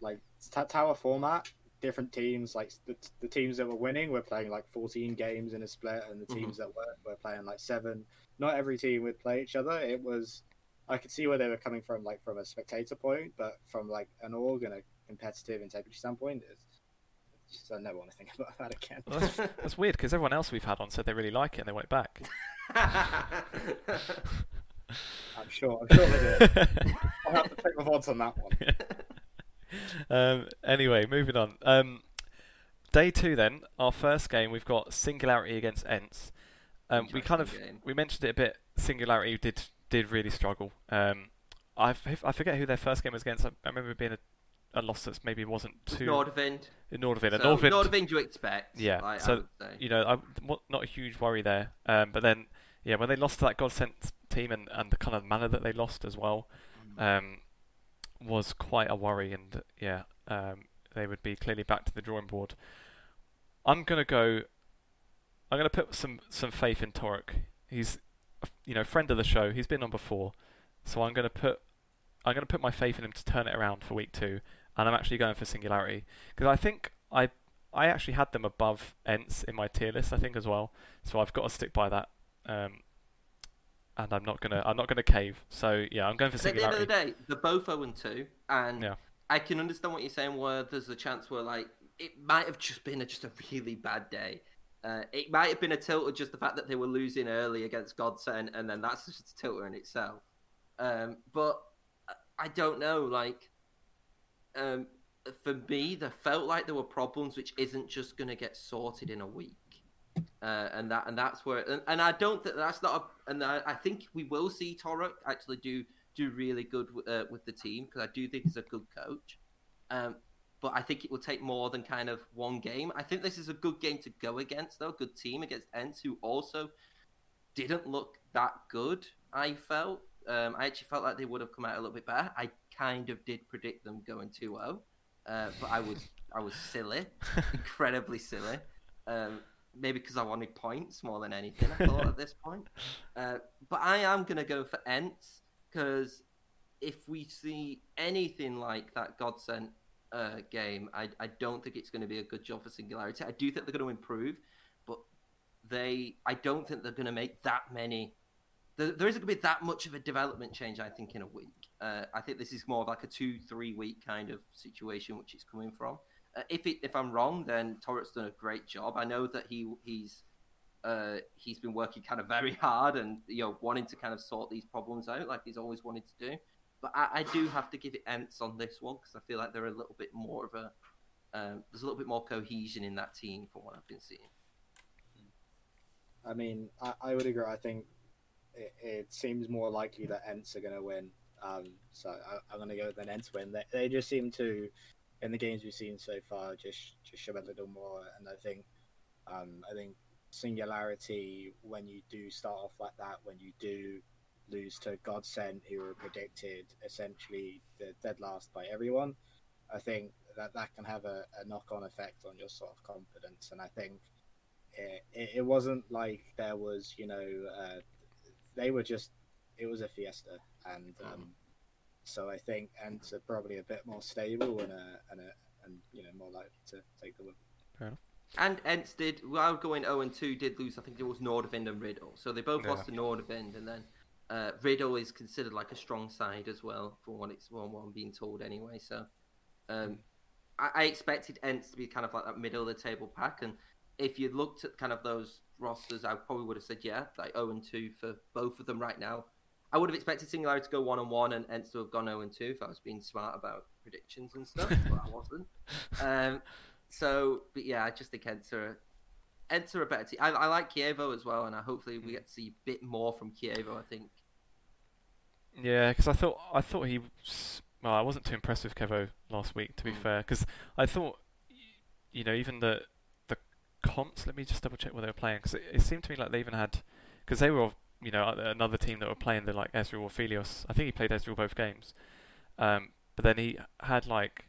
[SPEAKER 2] like t- tower format different teams like the, the teams that were winning were playing like 14 games in a split and the teams that weren't were playing like seven not every team would play each other it was i could see where they were coming from like from a spectator point but from like an org and a competitive integrity standpoint it's, it's just, i never want to think about that again
[SPEAKER 1] Well, that's, that's weird because everyone else we've had on said they really like it and they want it back.
[SPEAKER 2] i'm sure i'm sure they did i'll have to take my odds on that one
[SPEAKER 1] um, anyway, moving on. Um, day two, then our first game, we've got Singularity against ENCE. Um, we kind of
[SPEAKER 3] game.
[SPEAKER 1] we mentioned it a bit. Singularity did did really struggle. Um, I I forget who their first game was against. I, I remember it being a, a loss that's maybe wasn't too
[SPEAKER 3] Nordvind.
[SPEAKER 1] in Nordvind.
[SPEAKER 3] So,
[SPEAKER 1] Nordvind,
[SPEAKER 3] Nordvind you expect.
[SPEAKER 1] Yeah, so, you know, I, not a huge worry there. Um, but then, yeah, when they lost to that Godsent team and, and the kind of manner that they lost as well, um, was quite a worry. And yeah, um, they would be clearly back to the drawing board. I'm gonna go. I'm gonna put some some faith in Torek. He's, you know, friend of the show. He's been on before, so I'm gonna put. I'm gonna put my faith in him to turn it around for week two, and I'm actually going for Singularity because I think I I actually had them above ENCE in my tier list, I think as well. So I've got to stick by that. Um, and I'm not gonna I'm not gonna cave. So yeah, I'm going for Singularity.
[SPEAKER 3] At the end of the day, they're both 0 and 2, and
[SPEAKER 1] Yeah.
[SPEAKER 3] I can understand what you're saying. Where there's a chance where like it might have just been a, just a really bad day. Uh, it might have been a tilt of just the fact that they were losing early against Godsent, and then that's just a tilter in itself. Um, but I- I don't know. Like, um, for me, there felt like there were problems which isn't just going to get sorted in a week. Uh, and that and that's where and, and I don't think that's not a, and I, I think we will see Torok actually do do really good w- uh, with the team because I do think he's a good coach. Um, but I think it will take more than kind of one game. I think this is a good game to go against, though. Good team against ENCE, who also didn't look that good. I felt. Um, I actually felt like they would have come out a little bit better. I kind of did predict them going 2-0, uh, but I was I was silly, incredibly silly. Um, maybe because I wanted points more than anything. I thought at this point, uh, but I am gonna go for ENCE because if we see anything like that Godsent uh, game, I, I don't think it's going to be a good job for Singularity. I do think they're going to improve, but they I don't think they're going to make that many. There, there isn't going to be that much of a development change. I think in a week. Uh, I think this is more of like a two three week kind of situation which it's coming from. Uh, if it, if I'm wrong, then Torret's done a great job. I know that he he's uh, he's been working kind of very hard and you know wanting to kind of sort these problems out like he's always wanted to do. But I, I do have to give it ENCE on this one because I feel like they're a little bit more of a um, there's a little bit more cohesion in that team from what I've been seeing.
[SPEAKER 2] I mean, I, I would agree. I think it, it seems more likely that ENCE are going to win. Um, so I, I'm going to go with an ENCE win. They, they just seem to, in the games we've seen so far, just just show a little more. And I think, um, I think singularity when you do start off like that, when you do lose to Godsent, who were predicted essentially the dead last by everyone, I think that that can have a, a knock on effect on your sort of confidence. And I think it, it, it wasn't like there was, you know, uh, they were just, it was a fiesta. And um, so I think ENCE are probably a bit more stable and, a, and, a, and you know, more likely to take the win.
[SPEAKER 3] And ENCE did, while going 0 and 2, did lose, I think it was Nordavind and Riddle. So they both
[SPEAKER 1] Yeah.
[SPEAKER 3] lost to Nordavind, and then uh, Riddle is considered like a strong side as well, from what it's from what I'm being told anyway. So um, I, I expected ENCE to be kind of like that middle of the table pack. And if you looked at kind of those rosters, I probably would have said, yeah, like 0 and 2 for both of them right now. I would have expected Singularity to go 1 on 1 and ENCE to have gone 0 and 2 if I was being smart about predictions and stuff, but I wasn't. Um, so, but yeah, I just think Enter Enter a better team. I, I like Kievo as well, and I hopefully we get to see a bit more from Kievo. I think.
[SPEAKER 1] Yeah, because I thought I thought he. Well, I wasn't too impressed with Kevo last week, to be
[SPEAKER 3] Mm.
[SPEAKER 1] fair, because I thought, you know, even the the comps. Let me just double check what they were playing, because it, it seemed to me like they even had, because they were, you know, another team that were playing the like Ezreal or Aphelios. I think he played Ezreal both games, um, but then he had like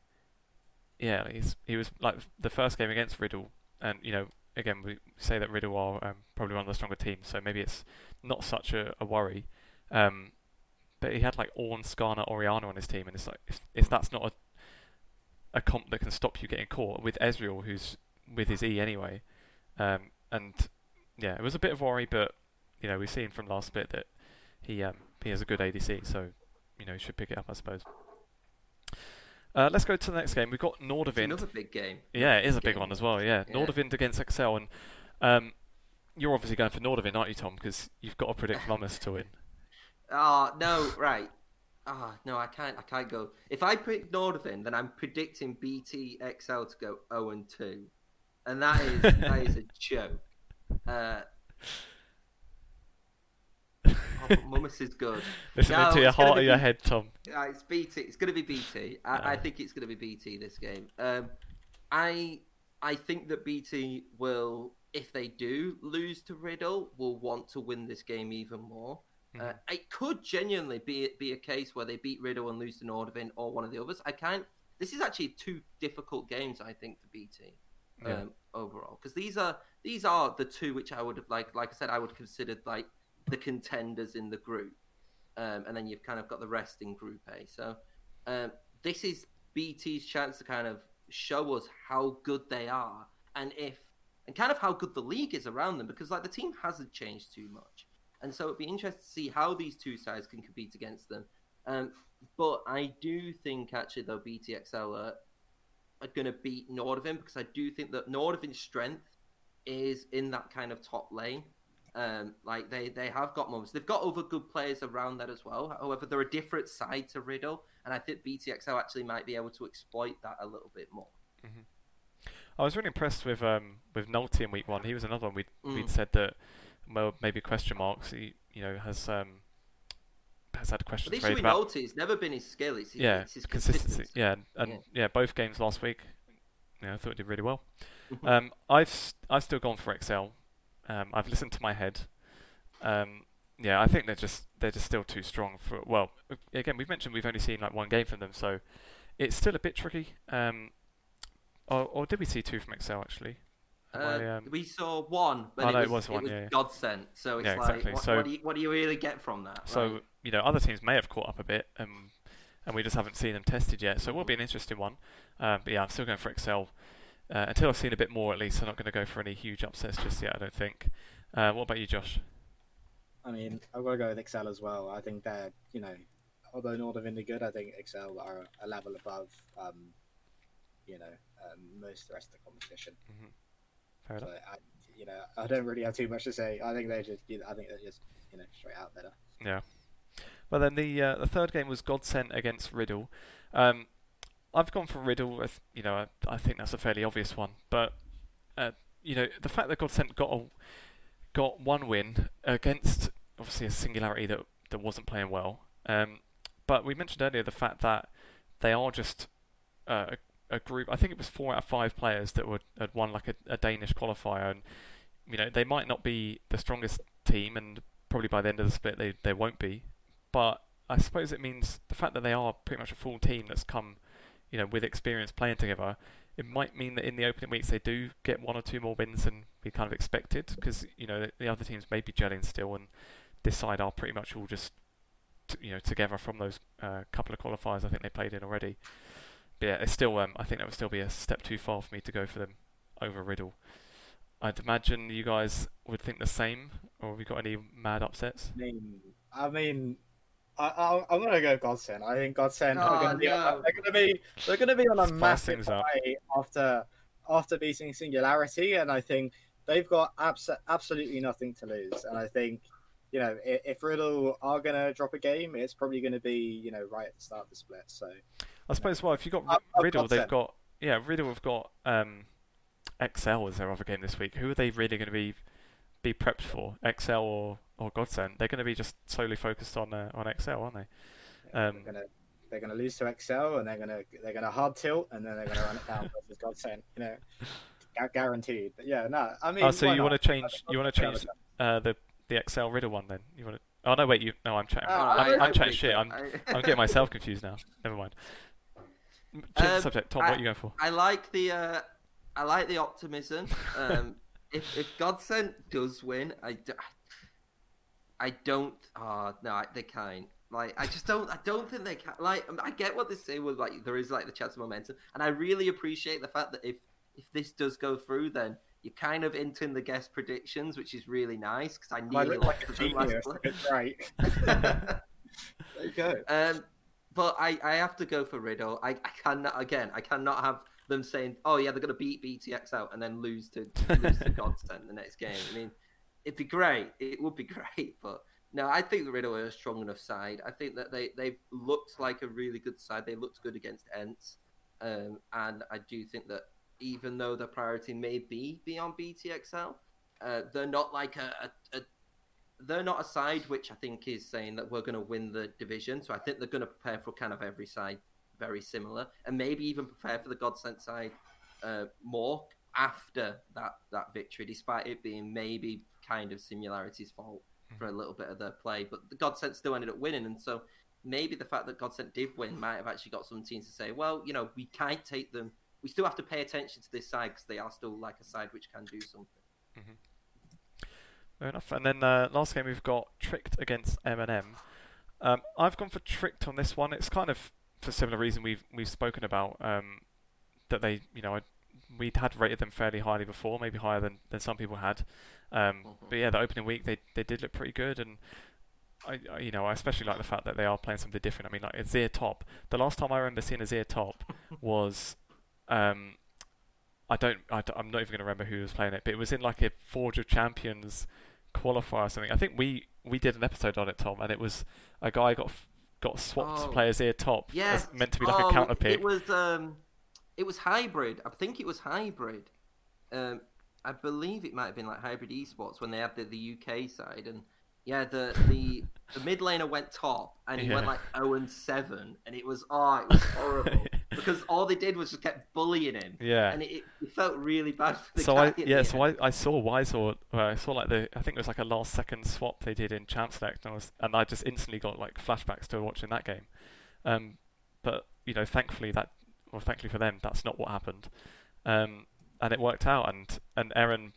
[SPEAKER 1] yeah, he's he was like the first game against Riddle, and you know, again we say that Riddle are um, probably one of the stronger teams, so maybe it's not such a, a worry. Um, but he had like Ornn, Skarner, Orianna on his team, and it's like if, if that's not a a comp that can stop you getting caught with Ezreal, who's with his E anyway, um, and yeah, it was a bit of worry, but you know we've seen from last bit that he um, he has a good ADC, so you know he should pick it up, I suppose. Uh, let's go to the next game. We've got
[SPEAKER 3] It's
[SPEAKER 1] Nordavind.
[SPEAKER 3] another big game.
[SPEAKER 1] Yeah, it is a big
[SPEAKER 3] game.
[SPEAKER 1] one as well. Yeah,
[SPEAKER 3] Yeah.
[SPEAKER 1] Nordavind against Excel, and um, you're obviously going for Nordavind, aren't you, Tom? Because you've got to predict Lummus to win.
[SPEAKER 3] Oh no, right. Ah no, I can't. I can't go. If I pick Nordvin, then I'm predicting BT XL to go 0 and 2, and that is that is a joke. Uh, oh, Mummus is good.
[SPEAKER 1] Listen
[SPEAKER 3] No,
[SPEAKER 1] to your heart or
[SPEAKER 3] be
[SPEAKER 1] your head, Tom.
[SPEAKER 3] Uh, it's BT. It's going to be BT. I, I think it's going to be BT this game. Um, I I think that BT will, if they do lose to Riddle, will want to win this game even more. Uh,
[SPEAKER 1] Mhm.
[SPEAKER 3] it could genuinely be be a case where they beat Riddle and lose to Nordvin or one of the others. I can't. This is actually two difficult games, I think, for BT um,
[SPEAKER 1] Yeah.
[SPEAKER 3] overall because these are these are the two which I would have like like I said I would consider like the contenders in the group, um, and then you've kind of got the rest in Group A. So um, this is BT's chance to kind of show us how good they are and if and kind of how good the league is around them because like the team hasn't changed too much, and so it'd be interesting to see how these two sides can compete against them. Um, but I do think actually though BTXL are, are going to beat Nordvin because I do think that Nordvin's strength is in that kind of top lane. Um, like they, they have got moments. They've got other good players around that as well. However, they're a different side to Riddle, and I think BTXL actually might be able to exploit that a little bit more.
[SPEAKER 1] I was really impressed with um, with Nolte in week one. He was another one we'd, we'd
[SPEAKER 3] Mm.
[SPEAKER 1] said that well maybe question marks. He you know has um, has had questions
[SPEAKER 3] the issue with
[SPEAKER 1] about
[SPEAKER 3] Nolte it's never been his skill. It's his,
[SPEAKER 1] yeah
[SPEAKER 3] it's his
[SPEAKER 1] consistency.
[SPEAKER 3] consistency.
[SPEAKER 1] Yeah, and,
[SPEAKER 3] Yeah.
[SPEAKER 1] yeah. both games last week. Know, I thought he did really well.
[SPEAKER 3] Mhm.
[SPEAKER 1] um, I've s- I've still gone for Excel. Um, I've listened to my head. Um, yeah, I think they're just they're just still too strong for. Well, again, we've mentioned we've only seen like one game from them, so it's still a bit tricky. Um, or, or did we see two from Excel actually?
[SPEAKER 3] Uh,
[SPEAKER 1] I, um,
[SPEAKER 3] we saw one, but
[SPEAKER 1] Oh,
[SPEAKER 3] it,
[SPEAKER 1] no,
[SPEAKER 3] was,
[SPEAKER 1] it was one, yeah, yeah.
[SPEAKER 3] Godsent. So it's
[SPEAKER 1] Yeah,
[SPEAKER 3] like,
[SPEAKER 1] exactly.
[SPEAKER 3] what,
[SPEAKER 1] So-
[SPEAKER 3] what, do you, what do you really get from that?
[SPEAKER 1] So
[SPEAKER 3] Like,
[SPEAKER 1] you know, other teams may have caught up a bit, um, and we just haven't seen them tested yet. So it will be an interesting one. Um, but yeah, I'm still going for Excel uh, until I've seen a bit more. At least I'm not going to go for any huge upsets just yet. I don't think. Uh, what about you, Josh?
[SPEAKER 2] I mean, I've got to go with Excel as well. I think they're, you know, although Northern are good, I think Excel are a level above, um, you know, um, most of the rest of the competition.
[SPEAKER 1] Fair
[SPEAKER 2] So
[SPEAKER 1] enough.
[SPEAKER 2] I, you know, I don't really have too much to say. I think they're just, you know, I think they're just, you know, straight out better.
[SPEAKER 1] Yeah. Well, then the uh, the third game was Godsent against Riddle. Um, I've gone for Riddle. I th- You know, I, I think that's a fairly obvious one. But uh, you know, the fact that Godsent got a, got one win against obviously a singularity that that wasn't playing well. Um, but we mentioned earlier the fact that they are just uh, a, a group. I think it was four out of five players that would had won like a, a Danish qualifier, and you know they might not be the strongest team, and probably by the end of the split they, they won't be. But I suppose it means the fact that they are pretty much a full team that's come, you know, with experience playing together. It might mean that in the opening weeks they do get one or two more wins than we kind of expected, because you know the, the other teams may be gelling still, and this side are pretty much all just t- you know together from those uh, couple of qualifiers I think they played in already. But yeah, it's still um, I think that would still be a step too far for me to go for them over Riddle. I'd imagine you guys would think the same, or have you got any mad upsets?
[SPEAKER 2] I mean, I mean, I, I, I'm gonna go Godsent. I think Godsent are
[SPEAKER 3] Oh,
[SPEAKER 2] gonna be,
[SPEAKER 3] no.
[SPEAKER 2] they're gonna be, they're gonna be on a
[SPEAKER 1] Spice
[SPEAKER 2] massive high after after beating Singularity, and I think they've got abs- absolutely nothing to lose. And I think, you know, if, if Riddle are gonna drop a game, it's probably gonna be, you know, right at the start of the split. So
[SPEAKER 1] I suppose well, if you've got
[SPEAKER 2] I've- I've
[SPEAKER 1] Riddle,
[SPEAKER 2] got
[SPEAKER 1] they've got yeah, Riddle have got um, XL as their other game this week. Who are they really going to be be prepped for? XL or or Godsent? They're going to be just solely focused on uh, on XL, aren't they? Um,
[SPEAKER 2] they're gonna they're gonna lose to Excel, and they're gonna they're gonna hard tilt, and then they're gonna run it down versus Godsent. You know, gu- guaranteed. But yeah, no, I mean.
[SPEAKER 1] oh, so
[SPEAKER 2] why
[SPEAKER 1] you want to change? You want to change uh, the the XL Riddle one then? You want to? Oh no, wait. You no, I'm chatting.
[SPEAKER 2] Oh,
[SPEAKER 1] I'm,
[SPEAKER 2] I-
[SPEAKER 1] I'm
[SPEAKER 2] I
[SPEAKER 1] chatting shit. I'm
[SPEAKER 3] I-
[SPEAKER 1] I'm getting myself confused now. Never mind. Change the
[SPEAKER 3] Um,
[SPEAKER 1] subject. Tom,
[SPEAKER 3] I-
[SPEAKER 1] what are you going for?
[SPEAKER 3] I like the uh, I like the optimism. Um, if if Godsent does win, I, d- I don't. Oh no, I, they can't. Like I just don't. I don't think they can. Like I get what they say with like there is like the chance of momentum, and I really appreciate the fact that if if this does go through, then you're kind of into the guest predictions, which is really nice because I
[SPEAKER 2] I
[SPEAKER 3] nearly
[SPEAKER 2] look like
[SPEAKER 3] to last play.
[SPEAKER 2] It's there you go.
[SPEAKER 3] Um, but I, I have to go for Riddle. I, I cannot again. I cannot have them saying, "Oh yeah, they're going to beat BTX out and then lose to lose to Godsent the next game." I mean, it'd be great. It would be great, but no, I think the Riddle are a strong enough side. I think that they they've looked like a really good side. They looked good against ENCE, um, and I do think that even though the priority may be beyond BTXL, uh, they're not like a, a, a they're not a side which I think is saying that we're going to win the division. So I think they're going to prepare for kind of every side very similar, and maybe even prepare for the Godsent side uh, more after that that victory, despite it being maybe kind of Singularity's fault for a little bit of their play. But the Godsent still ended up winning, and so maybe the fact that Godsent did win might have actually got some teams to say, well, you know, we can't take them. We still have to pay attention to this side because they are still like a side which can do something.
[SPEAKER 1] Fair enough. And then uh, last game we've got Tricked against M&M. Um, I've gone for Tricked on this one. It's kind of for similar reason we've we've spoken about um, that they you know I, we'd had rated them fairly highly before, maybe higher than, than some people had. Um,
[SPEAKER 3] Mhm.
[SPEAKER 1] But yeah, the opening week they they did look pretty good and. I, I- you know, I especially like the fact that they are playing something different. I mean, like Azir top. The last time I remember seeing Azir top was, um, I don't, I am not even going to remember who was playing it, but it was in like a Forge of Champions qualifier or something. I think we we did an episode on it, Tom, and it was a guy got got swapped to
[SPEAKER 3] Oh.
[SPEAKER 1] play Azir top.
[SPEAKER 3] Yeah,
[SPEAKER 1] meant to be like
[SPEAKER 3] oh,
[SPEAKER 1] a counter pick.
[SPEAKER 3] It was um, it was hybrid. I think it was hybrid. Um, I believe it might have been like hybrid esports when they had the, the UK side, and yeah, the the the mid laner went top, and he went like zero and seven, and it was oh, it was horrible because all they did was just kept bullying him,
[SPEAKER 1] yeah.
[SPEAKER 3] and it, it felt really bad for the
[SPEAKER 1] so. I yeah, so. I, I saw Wiseau. Well, I saw like the I think it was like a last second swap they did in Champ Select, and I was and I just instantly got like flashbacks to watching that game. Um, but you know, thankfully that, or thankfully for them, that's not what happened. Um, and it worked out, and and Aaron,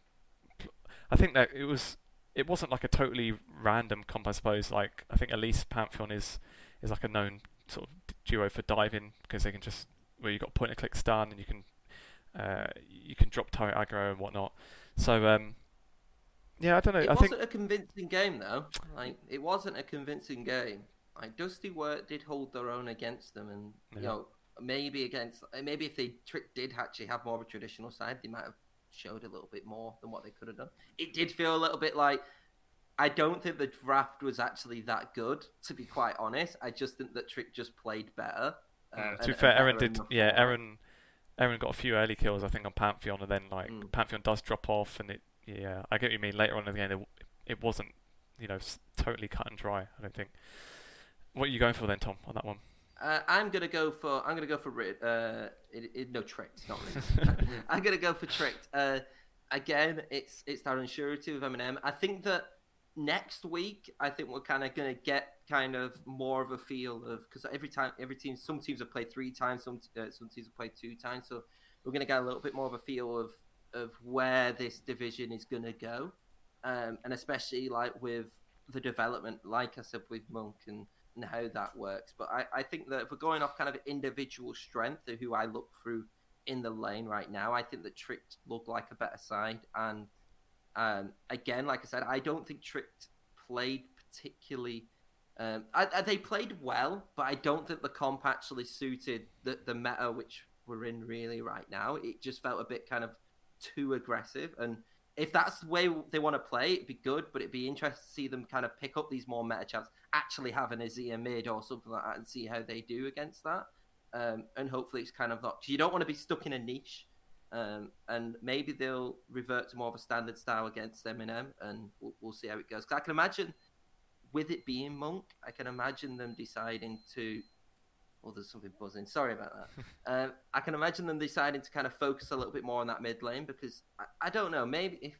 [SPEAKER 1] I think that it was it wasn't like a totally random comp, I suppose. Like I think Elise Pantheon is is like a known sort of duo for diving because they can just where you've got point and click stun and you can uh, you can drop turret aggro and whatnot. So um, yeah, I don't know.
[SPEAKER 3] It
[SPEAKER 1] I
[SPEAKER 3] wasn't
[SPEAKER 1] think
[SPEAKER 3] a convincing game though. Like it wasn't a convincing game. Like Dusty Work did hold their own against them, and you know maybe against maybe if they trick did actually have more of a traditional side, they might have showed a little bit more than what they could have done. It did feel a little bit like I don't think the draft was actually that good, to be quite honest. I just think that Trick just played better. uh,
[SPEAKER 1] to
[SPEAKER 3] and-
[SPEAKER 1] be fair, Aaron did. Yeah. Aaron Aaron got a few early kills, I think, on Pantheon, and then like
[SPEAKER 3] Mm.
[SPEAKER 1] Pantheon does drop off, and it yeah, I get what you mean. Later on in the game, it, it wasn't you know totally cut and dry. I don't think. What are you going for then, Tom, on that one?
[SPEAKER 3] Uh, I'm gonna go for I'm gonna go for uh, it, it, no tricked, not Rid- I'm gonna go for tricked. Uh, again, it's it's that surety with M&M. I think that next week, I think we're kind of gonna get kind of more of a feel of because every time every team, some teams have played three times, some uh, some teams have played two times, so we're gonna get a little bit more of a feel of of where this division is gonna go, um, and especially like with the development, like I said with Monk and and how that works. But I, I think that if we're going off kind of individual strength of who I look through in the lane right now, I think that Tricked look like a better side. And um, again, like I said, I don't think Tricked played particularly. Um, I, I- they played well, but I don't think the comp actually suited the, the meta which we're in really right now. It just felt a bit kind of too aggressive. And if that's the way they want to play, it'd be good, but it'd be interesting to see them kind of pick up these more meta champs, actually have an Azir mid or something like that, and see how they do against that. Um, and hopefully it's kind of not. you don't want to be stuck in a niche. Um, and maybe they'll revert to more of a standard style against M&M, and we'll, we'll see how it goes. 'Cause I can imagine, with it being Monk, I can imagine them deciding to. Oh, there's something buzzing. Sorry about that. um, I can imagine them deciding to kind of focus a little bit more on that mid lane because I, I don't know. Maybe if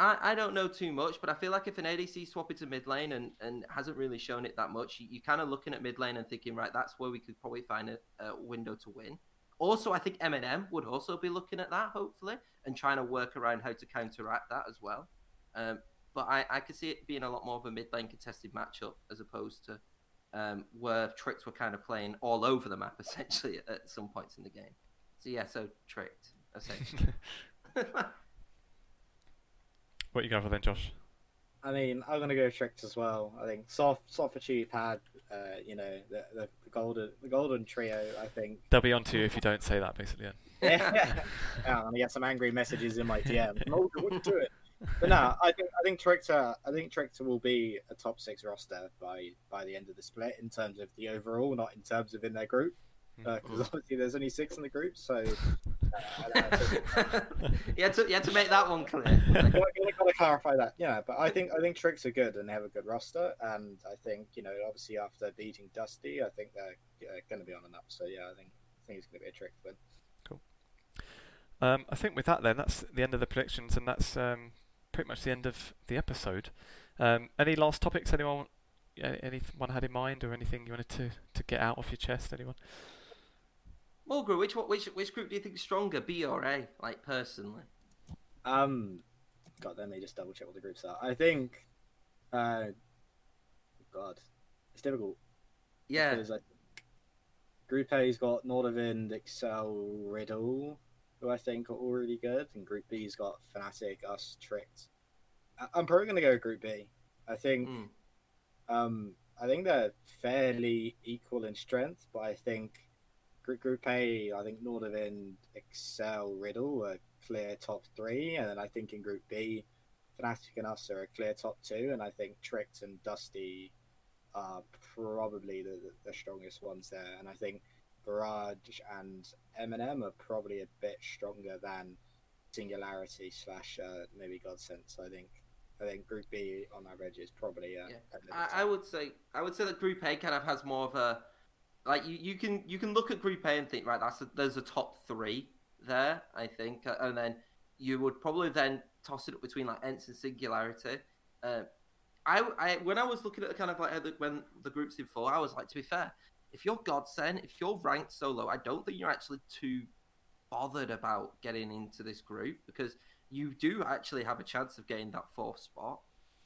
[SPEAKER 3] I, I don't know too much, but I feel like if an ADC swap into mid lane and, and hasn't really shown it that much, you, you're kind of looking at mid lane and thinking, right, that's where we could probably find a, a window to win. Also, I think M&M would also be looking at that, hopefully, and trying to work around how to counteract that as well. Um, but I, I could see it being a lot more of a mid lane contested matchup as opposed to um, where Tricked were kind of playing all over the map, essentially, at, at some points in the game. So, yeah, so Tricked, essentially.
[SPEAKER 1] what you going for then, Josh?
[SPEAKER 2] I mean, I'm gonna go tricked as well. I think soft, soft for cheap had, uh, you know, the, the, the golden, the golden trio. I think
[SPEAKER 1] they'll be on to you if you don't say that, basically.
[SPEAKER 2] Yeah, yeah. I'm gonna get some angry messages in my DM. what you doing? But no, I think I think Trickter, I think Trickter will be a top six roster by by the end of the split in terms of the overall, not in terms of in their group because uh, obviously there's only six in the group, so
[SPEAKER 3] you had to you had to make that one clear.
[SPEAKER 2] I gotta clarify that, yeah. But I think I think tricks are good and they have a good roster, and I think you know obviously after beating Dusty, I think they're uh, going to be on an up. So yeah, I think I think it's going to be a trick win.
[SPEAKER 1] Cool. Um, I think with that then that's the end of the predictions, and that's um, pretty much the end of the episode. Um, any last topics anyone anyone had in mind, or anything you wanted to to get out of your chest? Anyone?
[SPEAKER 3] Mulgrew, which what which which group do you think is stronger, B or A? Like personally.
[SPEAKER 2] Um, God, let me just double check what the groups are. I think, uh, God, it's difficult.
[SPEAKER 3] Yeah.
[SPEAKER 2] Because I, Group A's got Nordavind, Excel, Riddle, who I think are all really good, and Group B's got Fnatic, us, Tricked. I'm probably gonna go Group B. I think, mm. um, I think they're fairly equal in strength, but I think Group, A, I think Nordavind, Excel, Riddle are clear top three, and then I think in Group B, Fnatic and us are a clear top two, and I think Tricked and Dusty are probably the, the, strongest ones there, and I think Barrage and M&M are probably a bit stronger than Singularity slash uh, maybe Godsent. So I think I think Group B on average is probably. Uh,
[SPEAKER 3] yeah. I, I, would say I would say that Group A kind of has more of a like you, you can you can look at Group A and think right that's a, there's a top three there I think uh, and then you would probably then toss it up between like ENCE and Singularity. Uh, I, I when I was looking at the kind of like the, when the groups in four, I was like to be fair, if you're Godsent, if you're ranked so low, I don't think you're actually too bothered about getting into this group because you do actually have a chance of getting that fourth spot.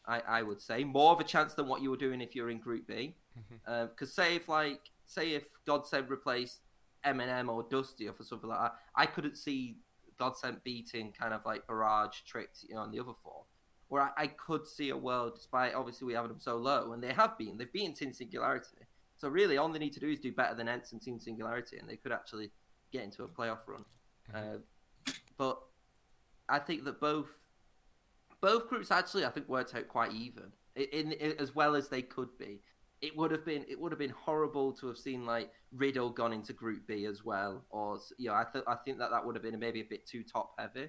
[SPEAKER 3] I, I would say more of a chance than what you were doing if you're in Group B. Because mm-hmm. uh, say if like say if Godsent replaced M&M or Dusty or for something like that, I couldn't see Godsent beating kind of like Barrage, Tricks, you know, on the other four. Where I, I, could see a world, despite obviously we having them so low, and they have been, they've beaten Team Singularity. So really, all they need to do is do better than ENCE and Team Singularity, and they could actually get into a playoff run. Mm-hmm. Uh, but I think that both both groups actually, I think, worked out quite even, in, in as well as they could be it would have been it would have been horrible to have seen like Riddle gone into Group B as well, or you know I th- I think that that would have been maybe a bit too top heavy.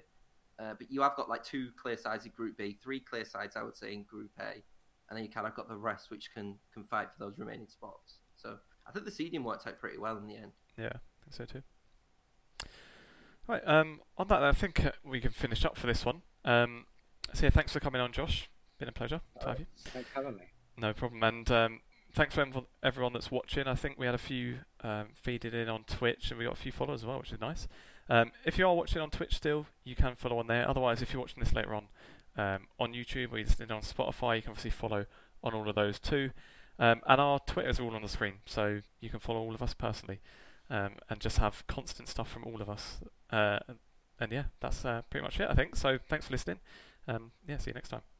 [SPEAKER 3] Uh, but you have got like two clear sides in Group B, three clear sides I would say in Group A, and then you kind of got the rest which can can fight for those remaining spots. So I think the seeding worked out pretty well in the end.
[SPEAKER 1] Yeah, I think so too. Right, um, on that, I think uh, we can finish up for this one. Um, so yeah, thanks for coming on, Josh. Been a pleasure to have you.
[SPEAKER 2] Thanks for having me.
[SPEAKER 1] No problem. And um, thanks for everyone that's watching. I think we had a few um, feeding in on Twitch, and we got a few followers as well, which is nice. Um, if you are watching on Twitch still, you can follow on there. Otherwise, if you're watching this later on um, on YouTube or you're listening on Spotify, you can obviously follow on all of those too. Um, and our Twitters all on the screen, so you can follow all of us personally um, and just have constant stuff from all of us. Uh, and, and, yeah, that's uh, pretty much it, I think. So thanks for listening. Um, yeah, see you next time.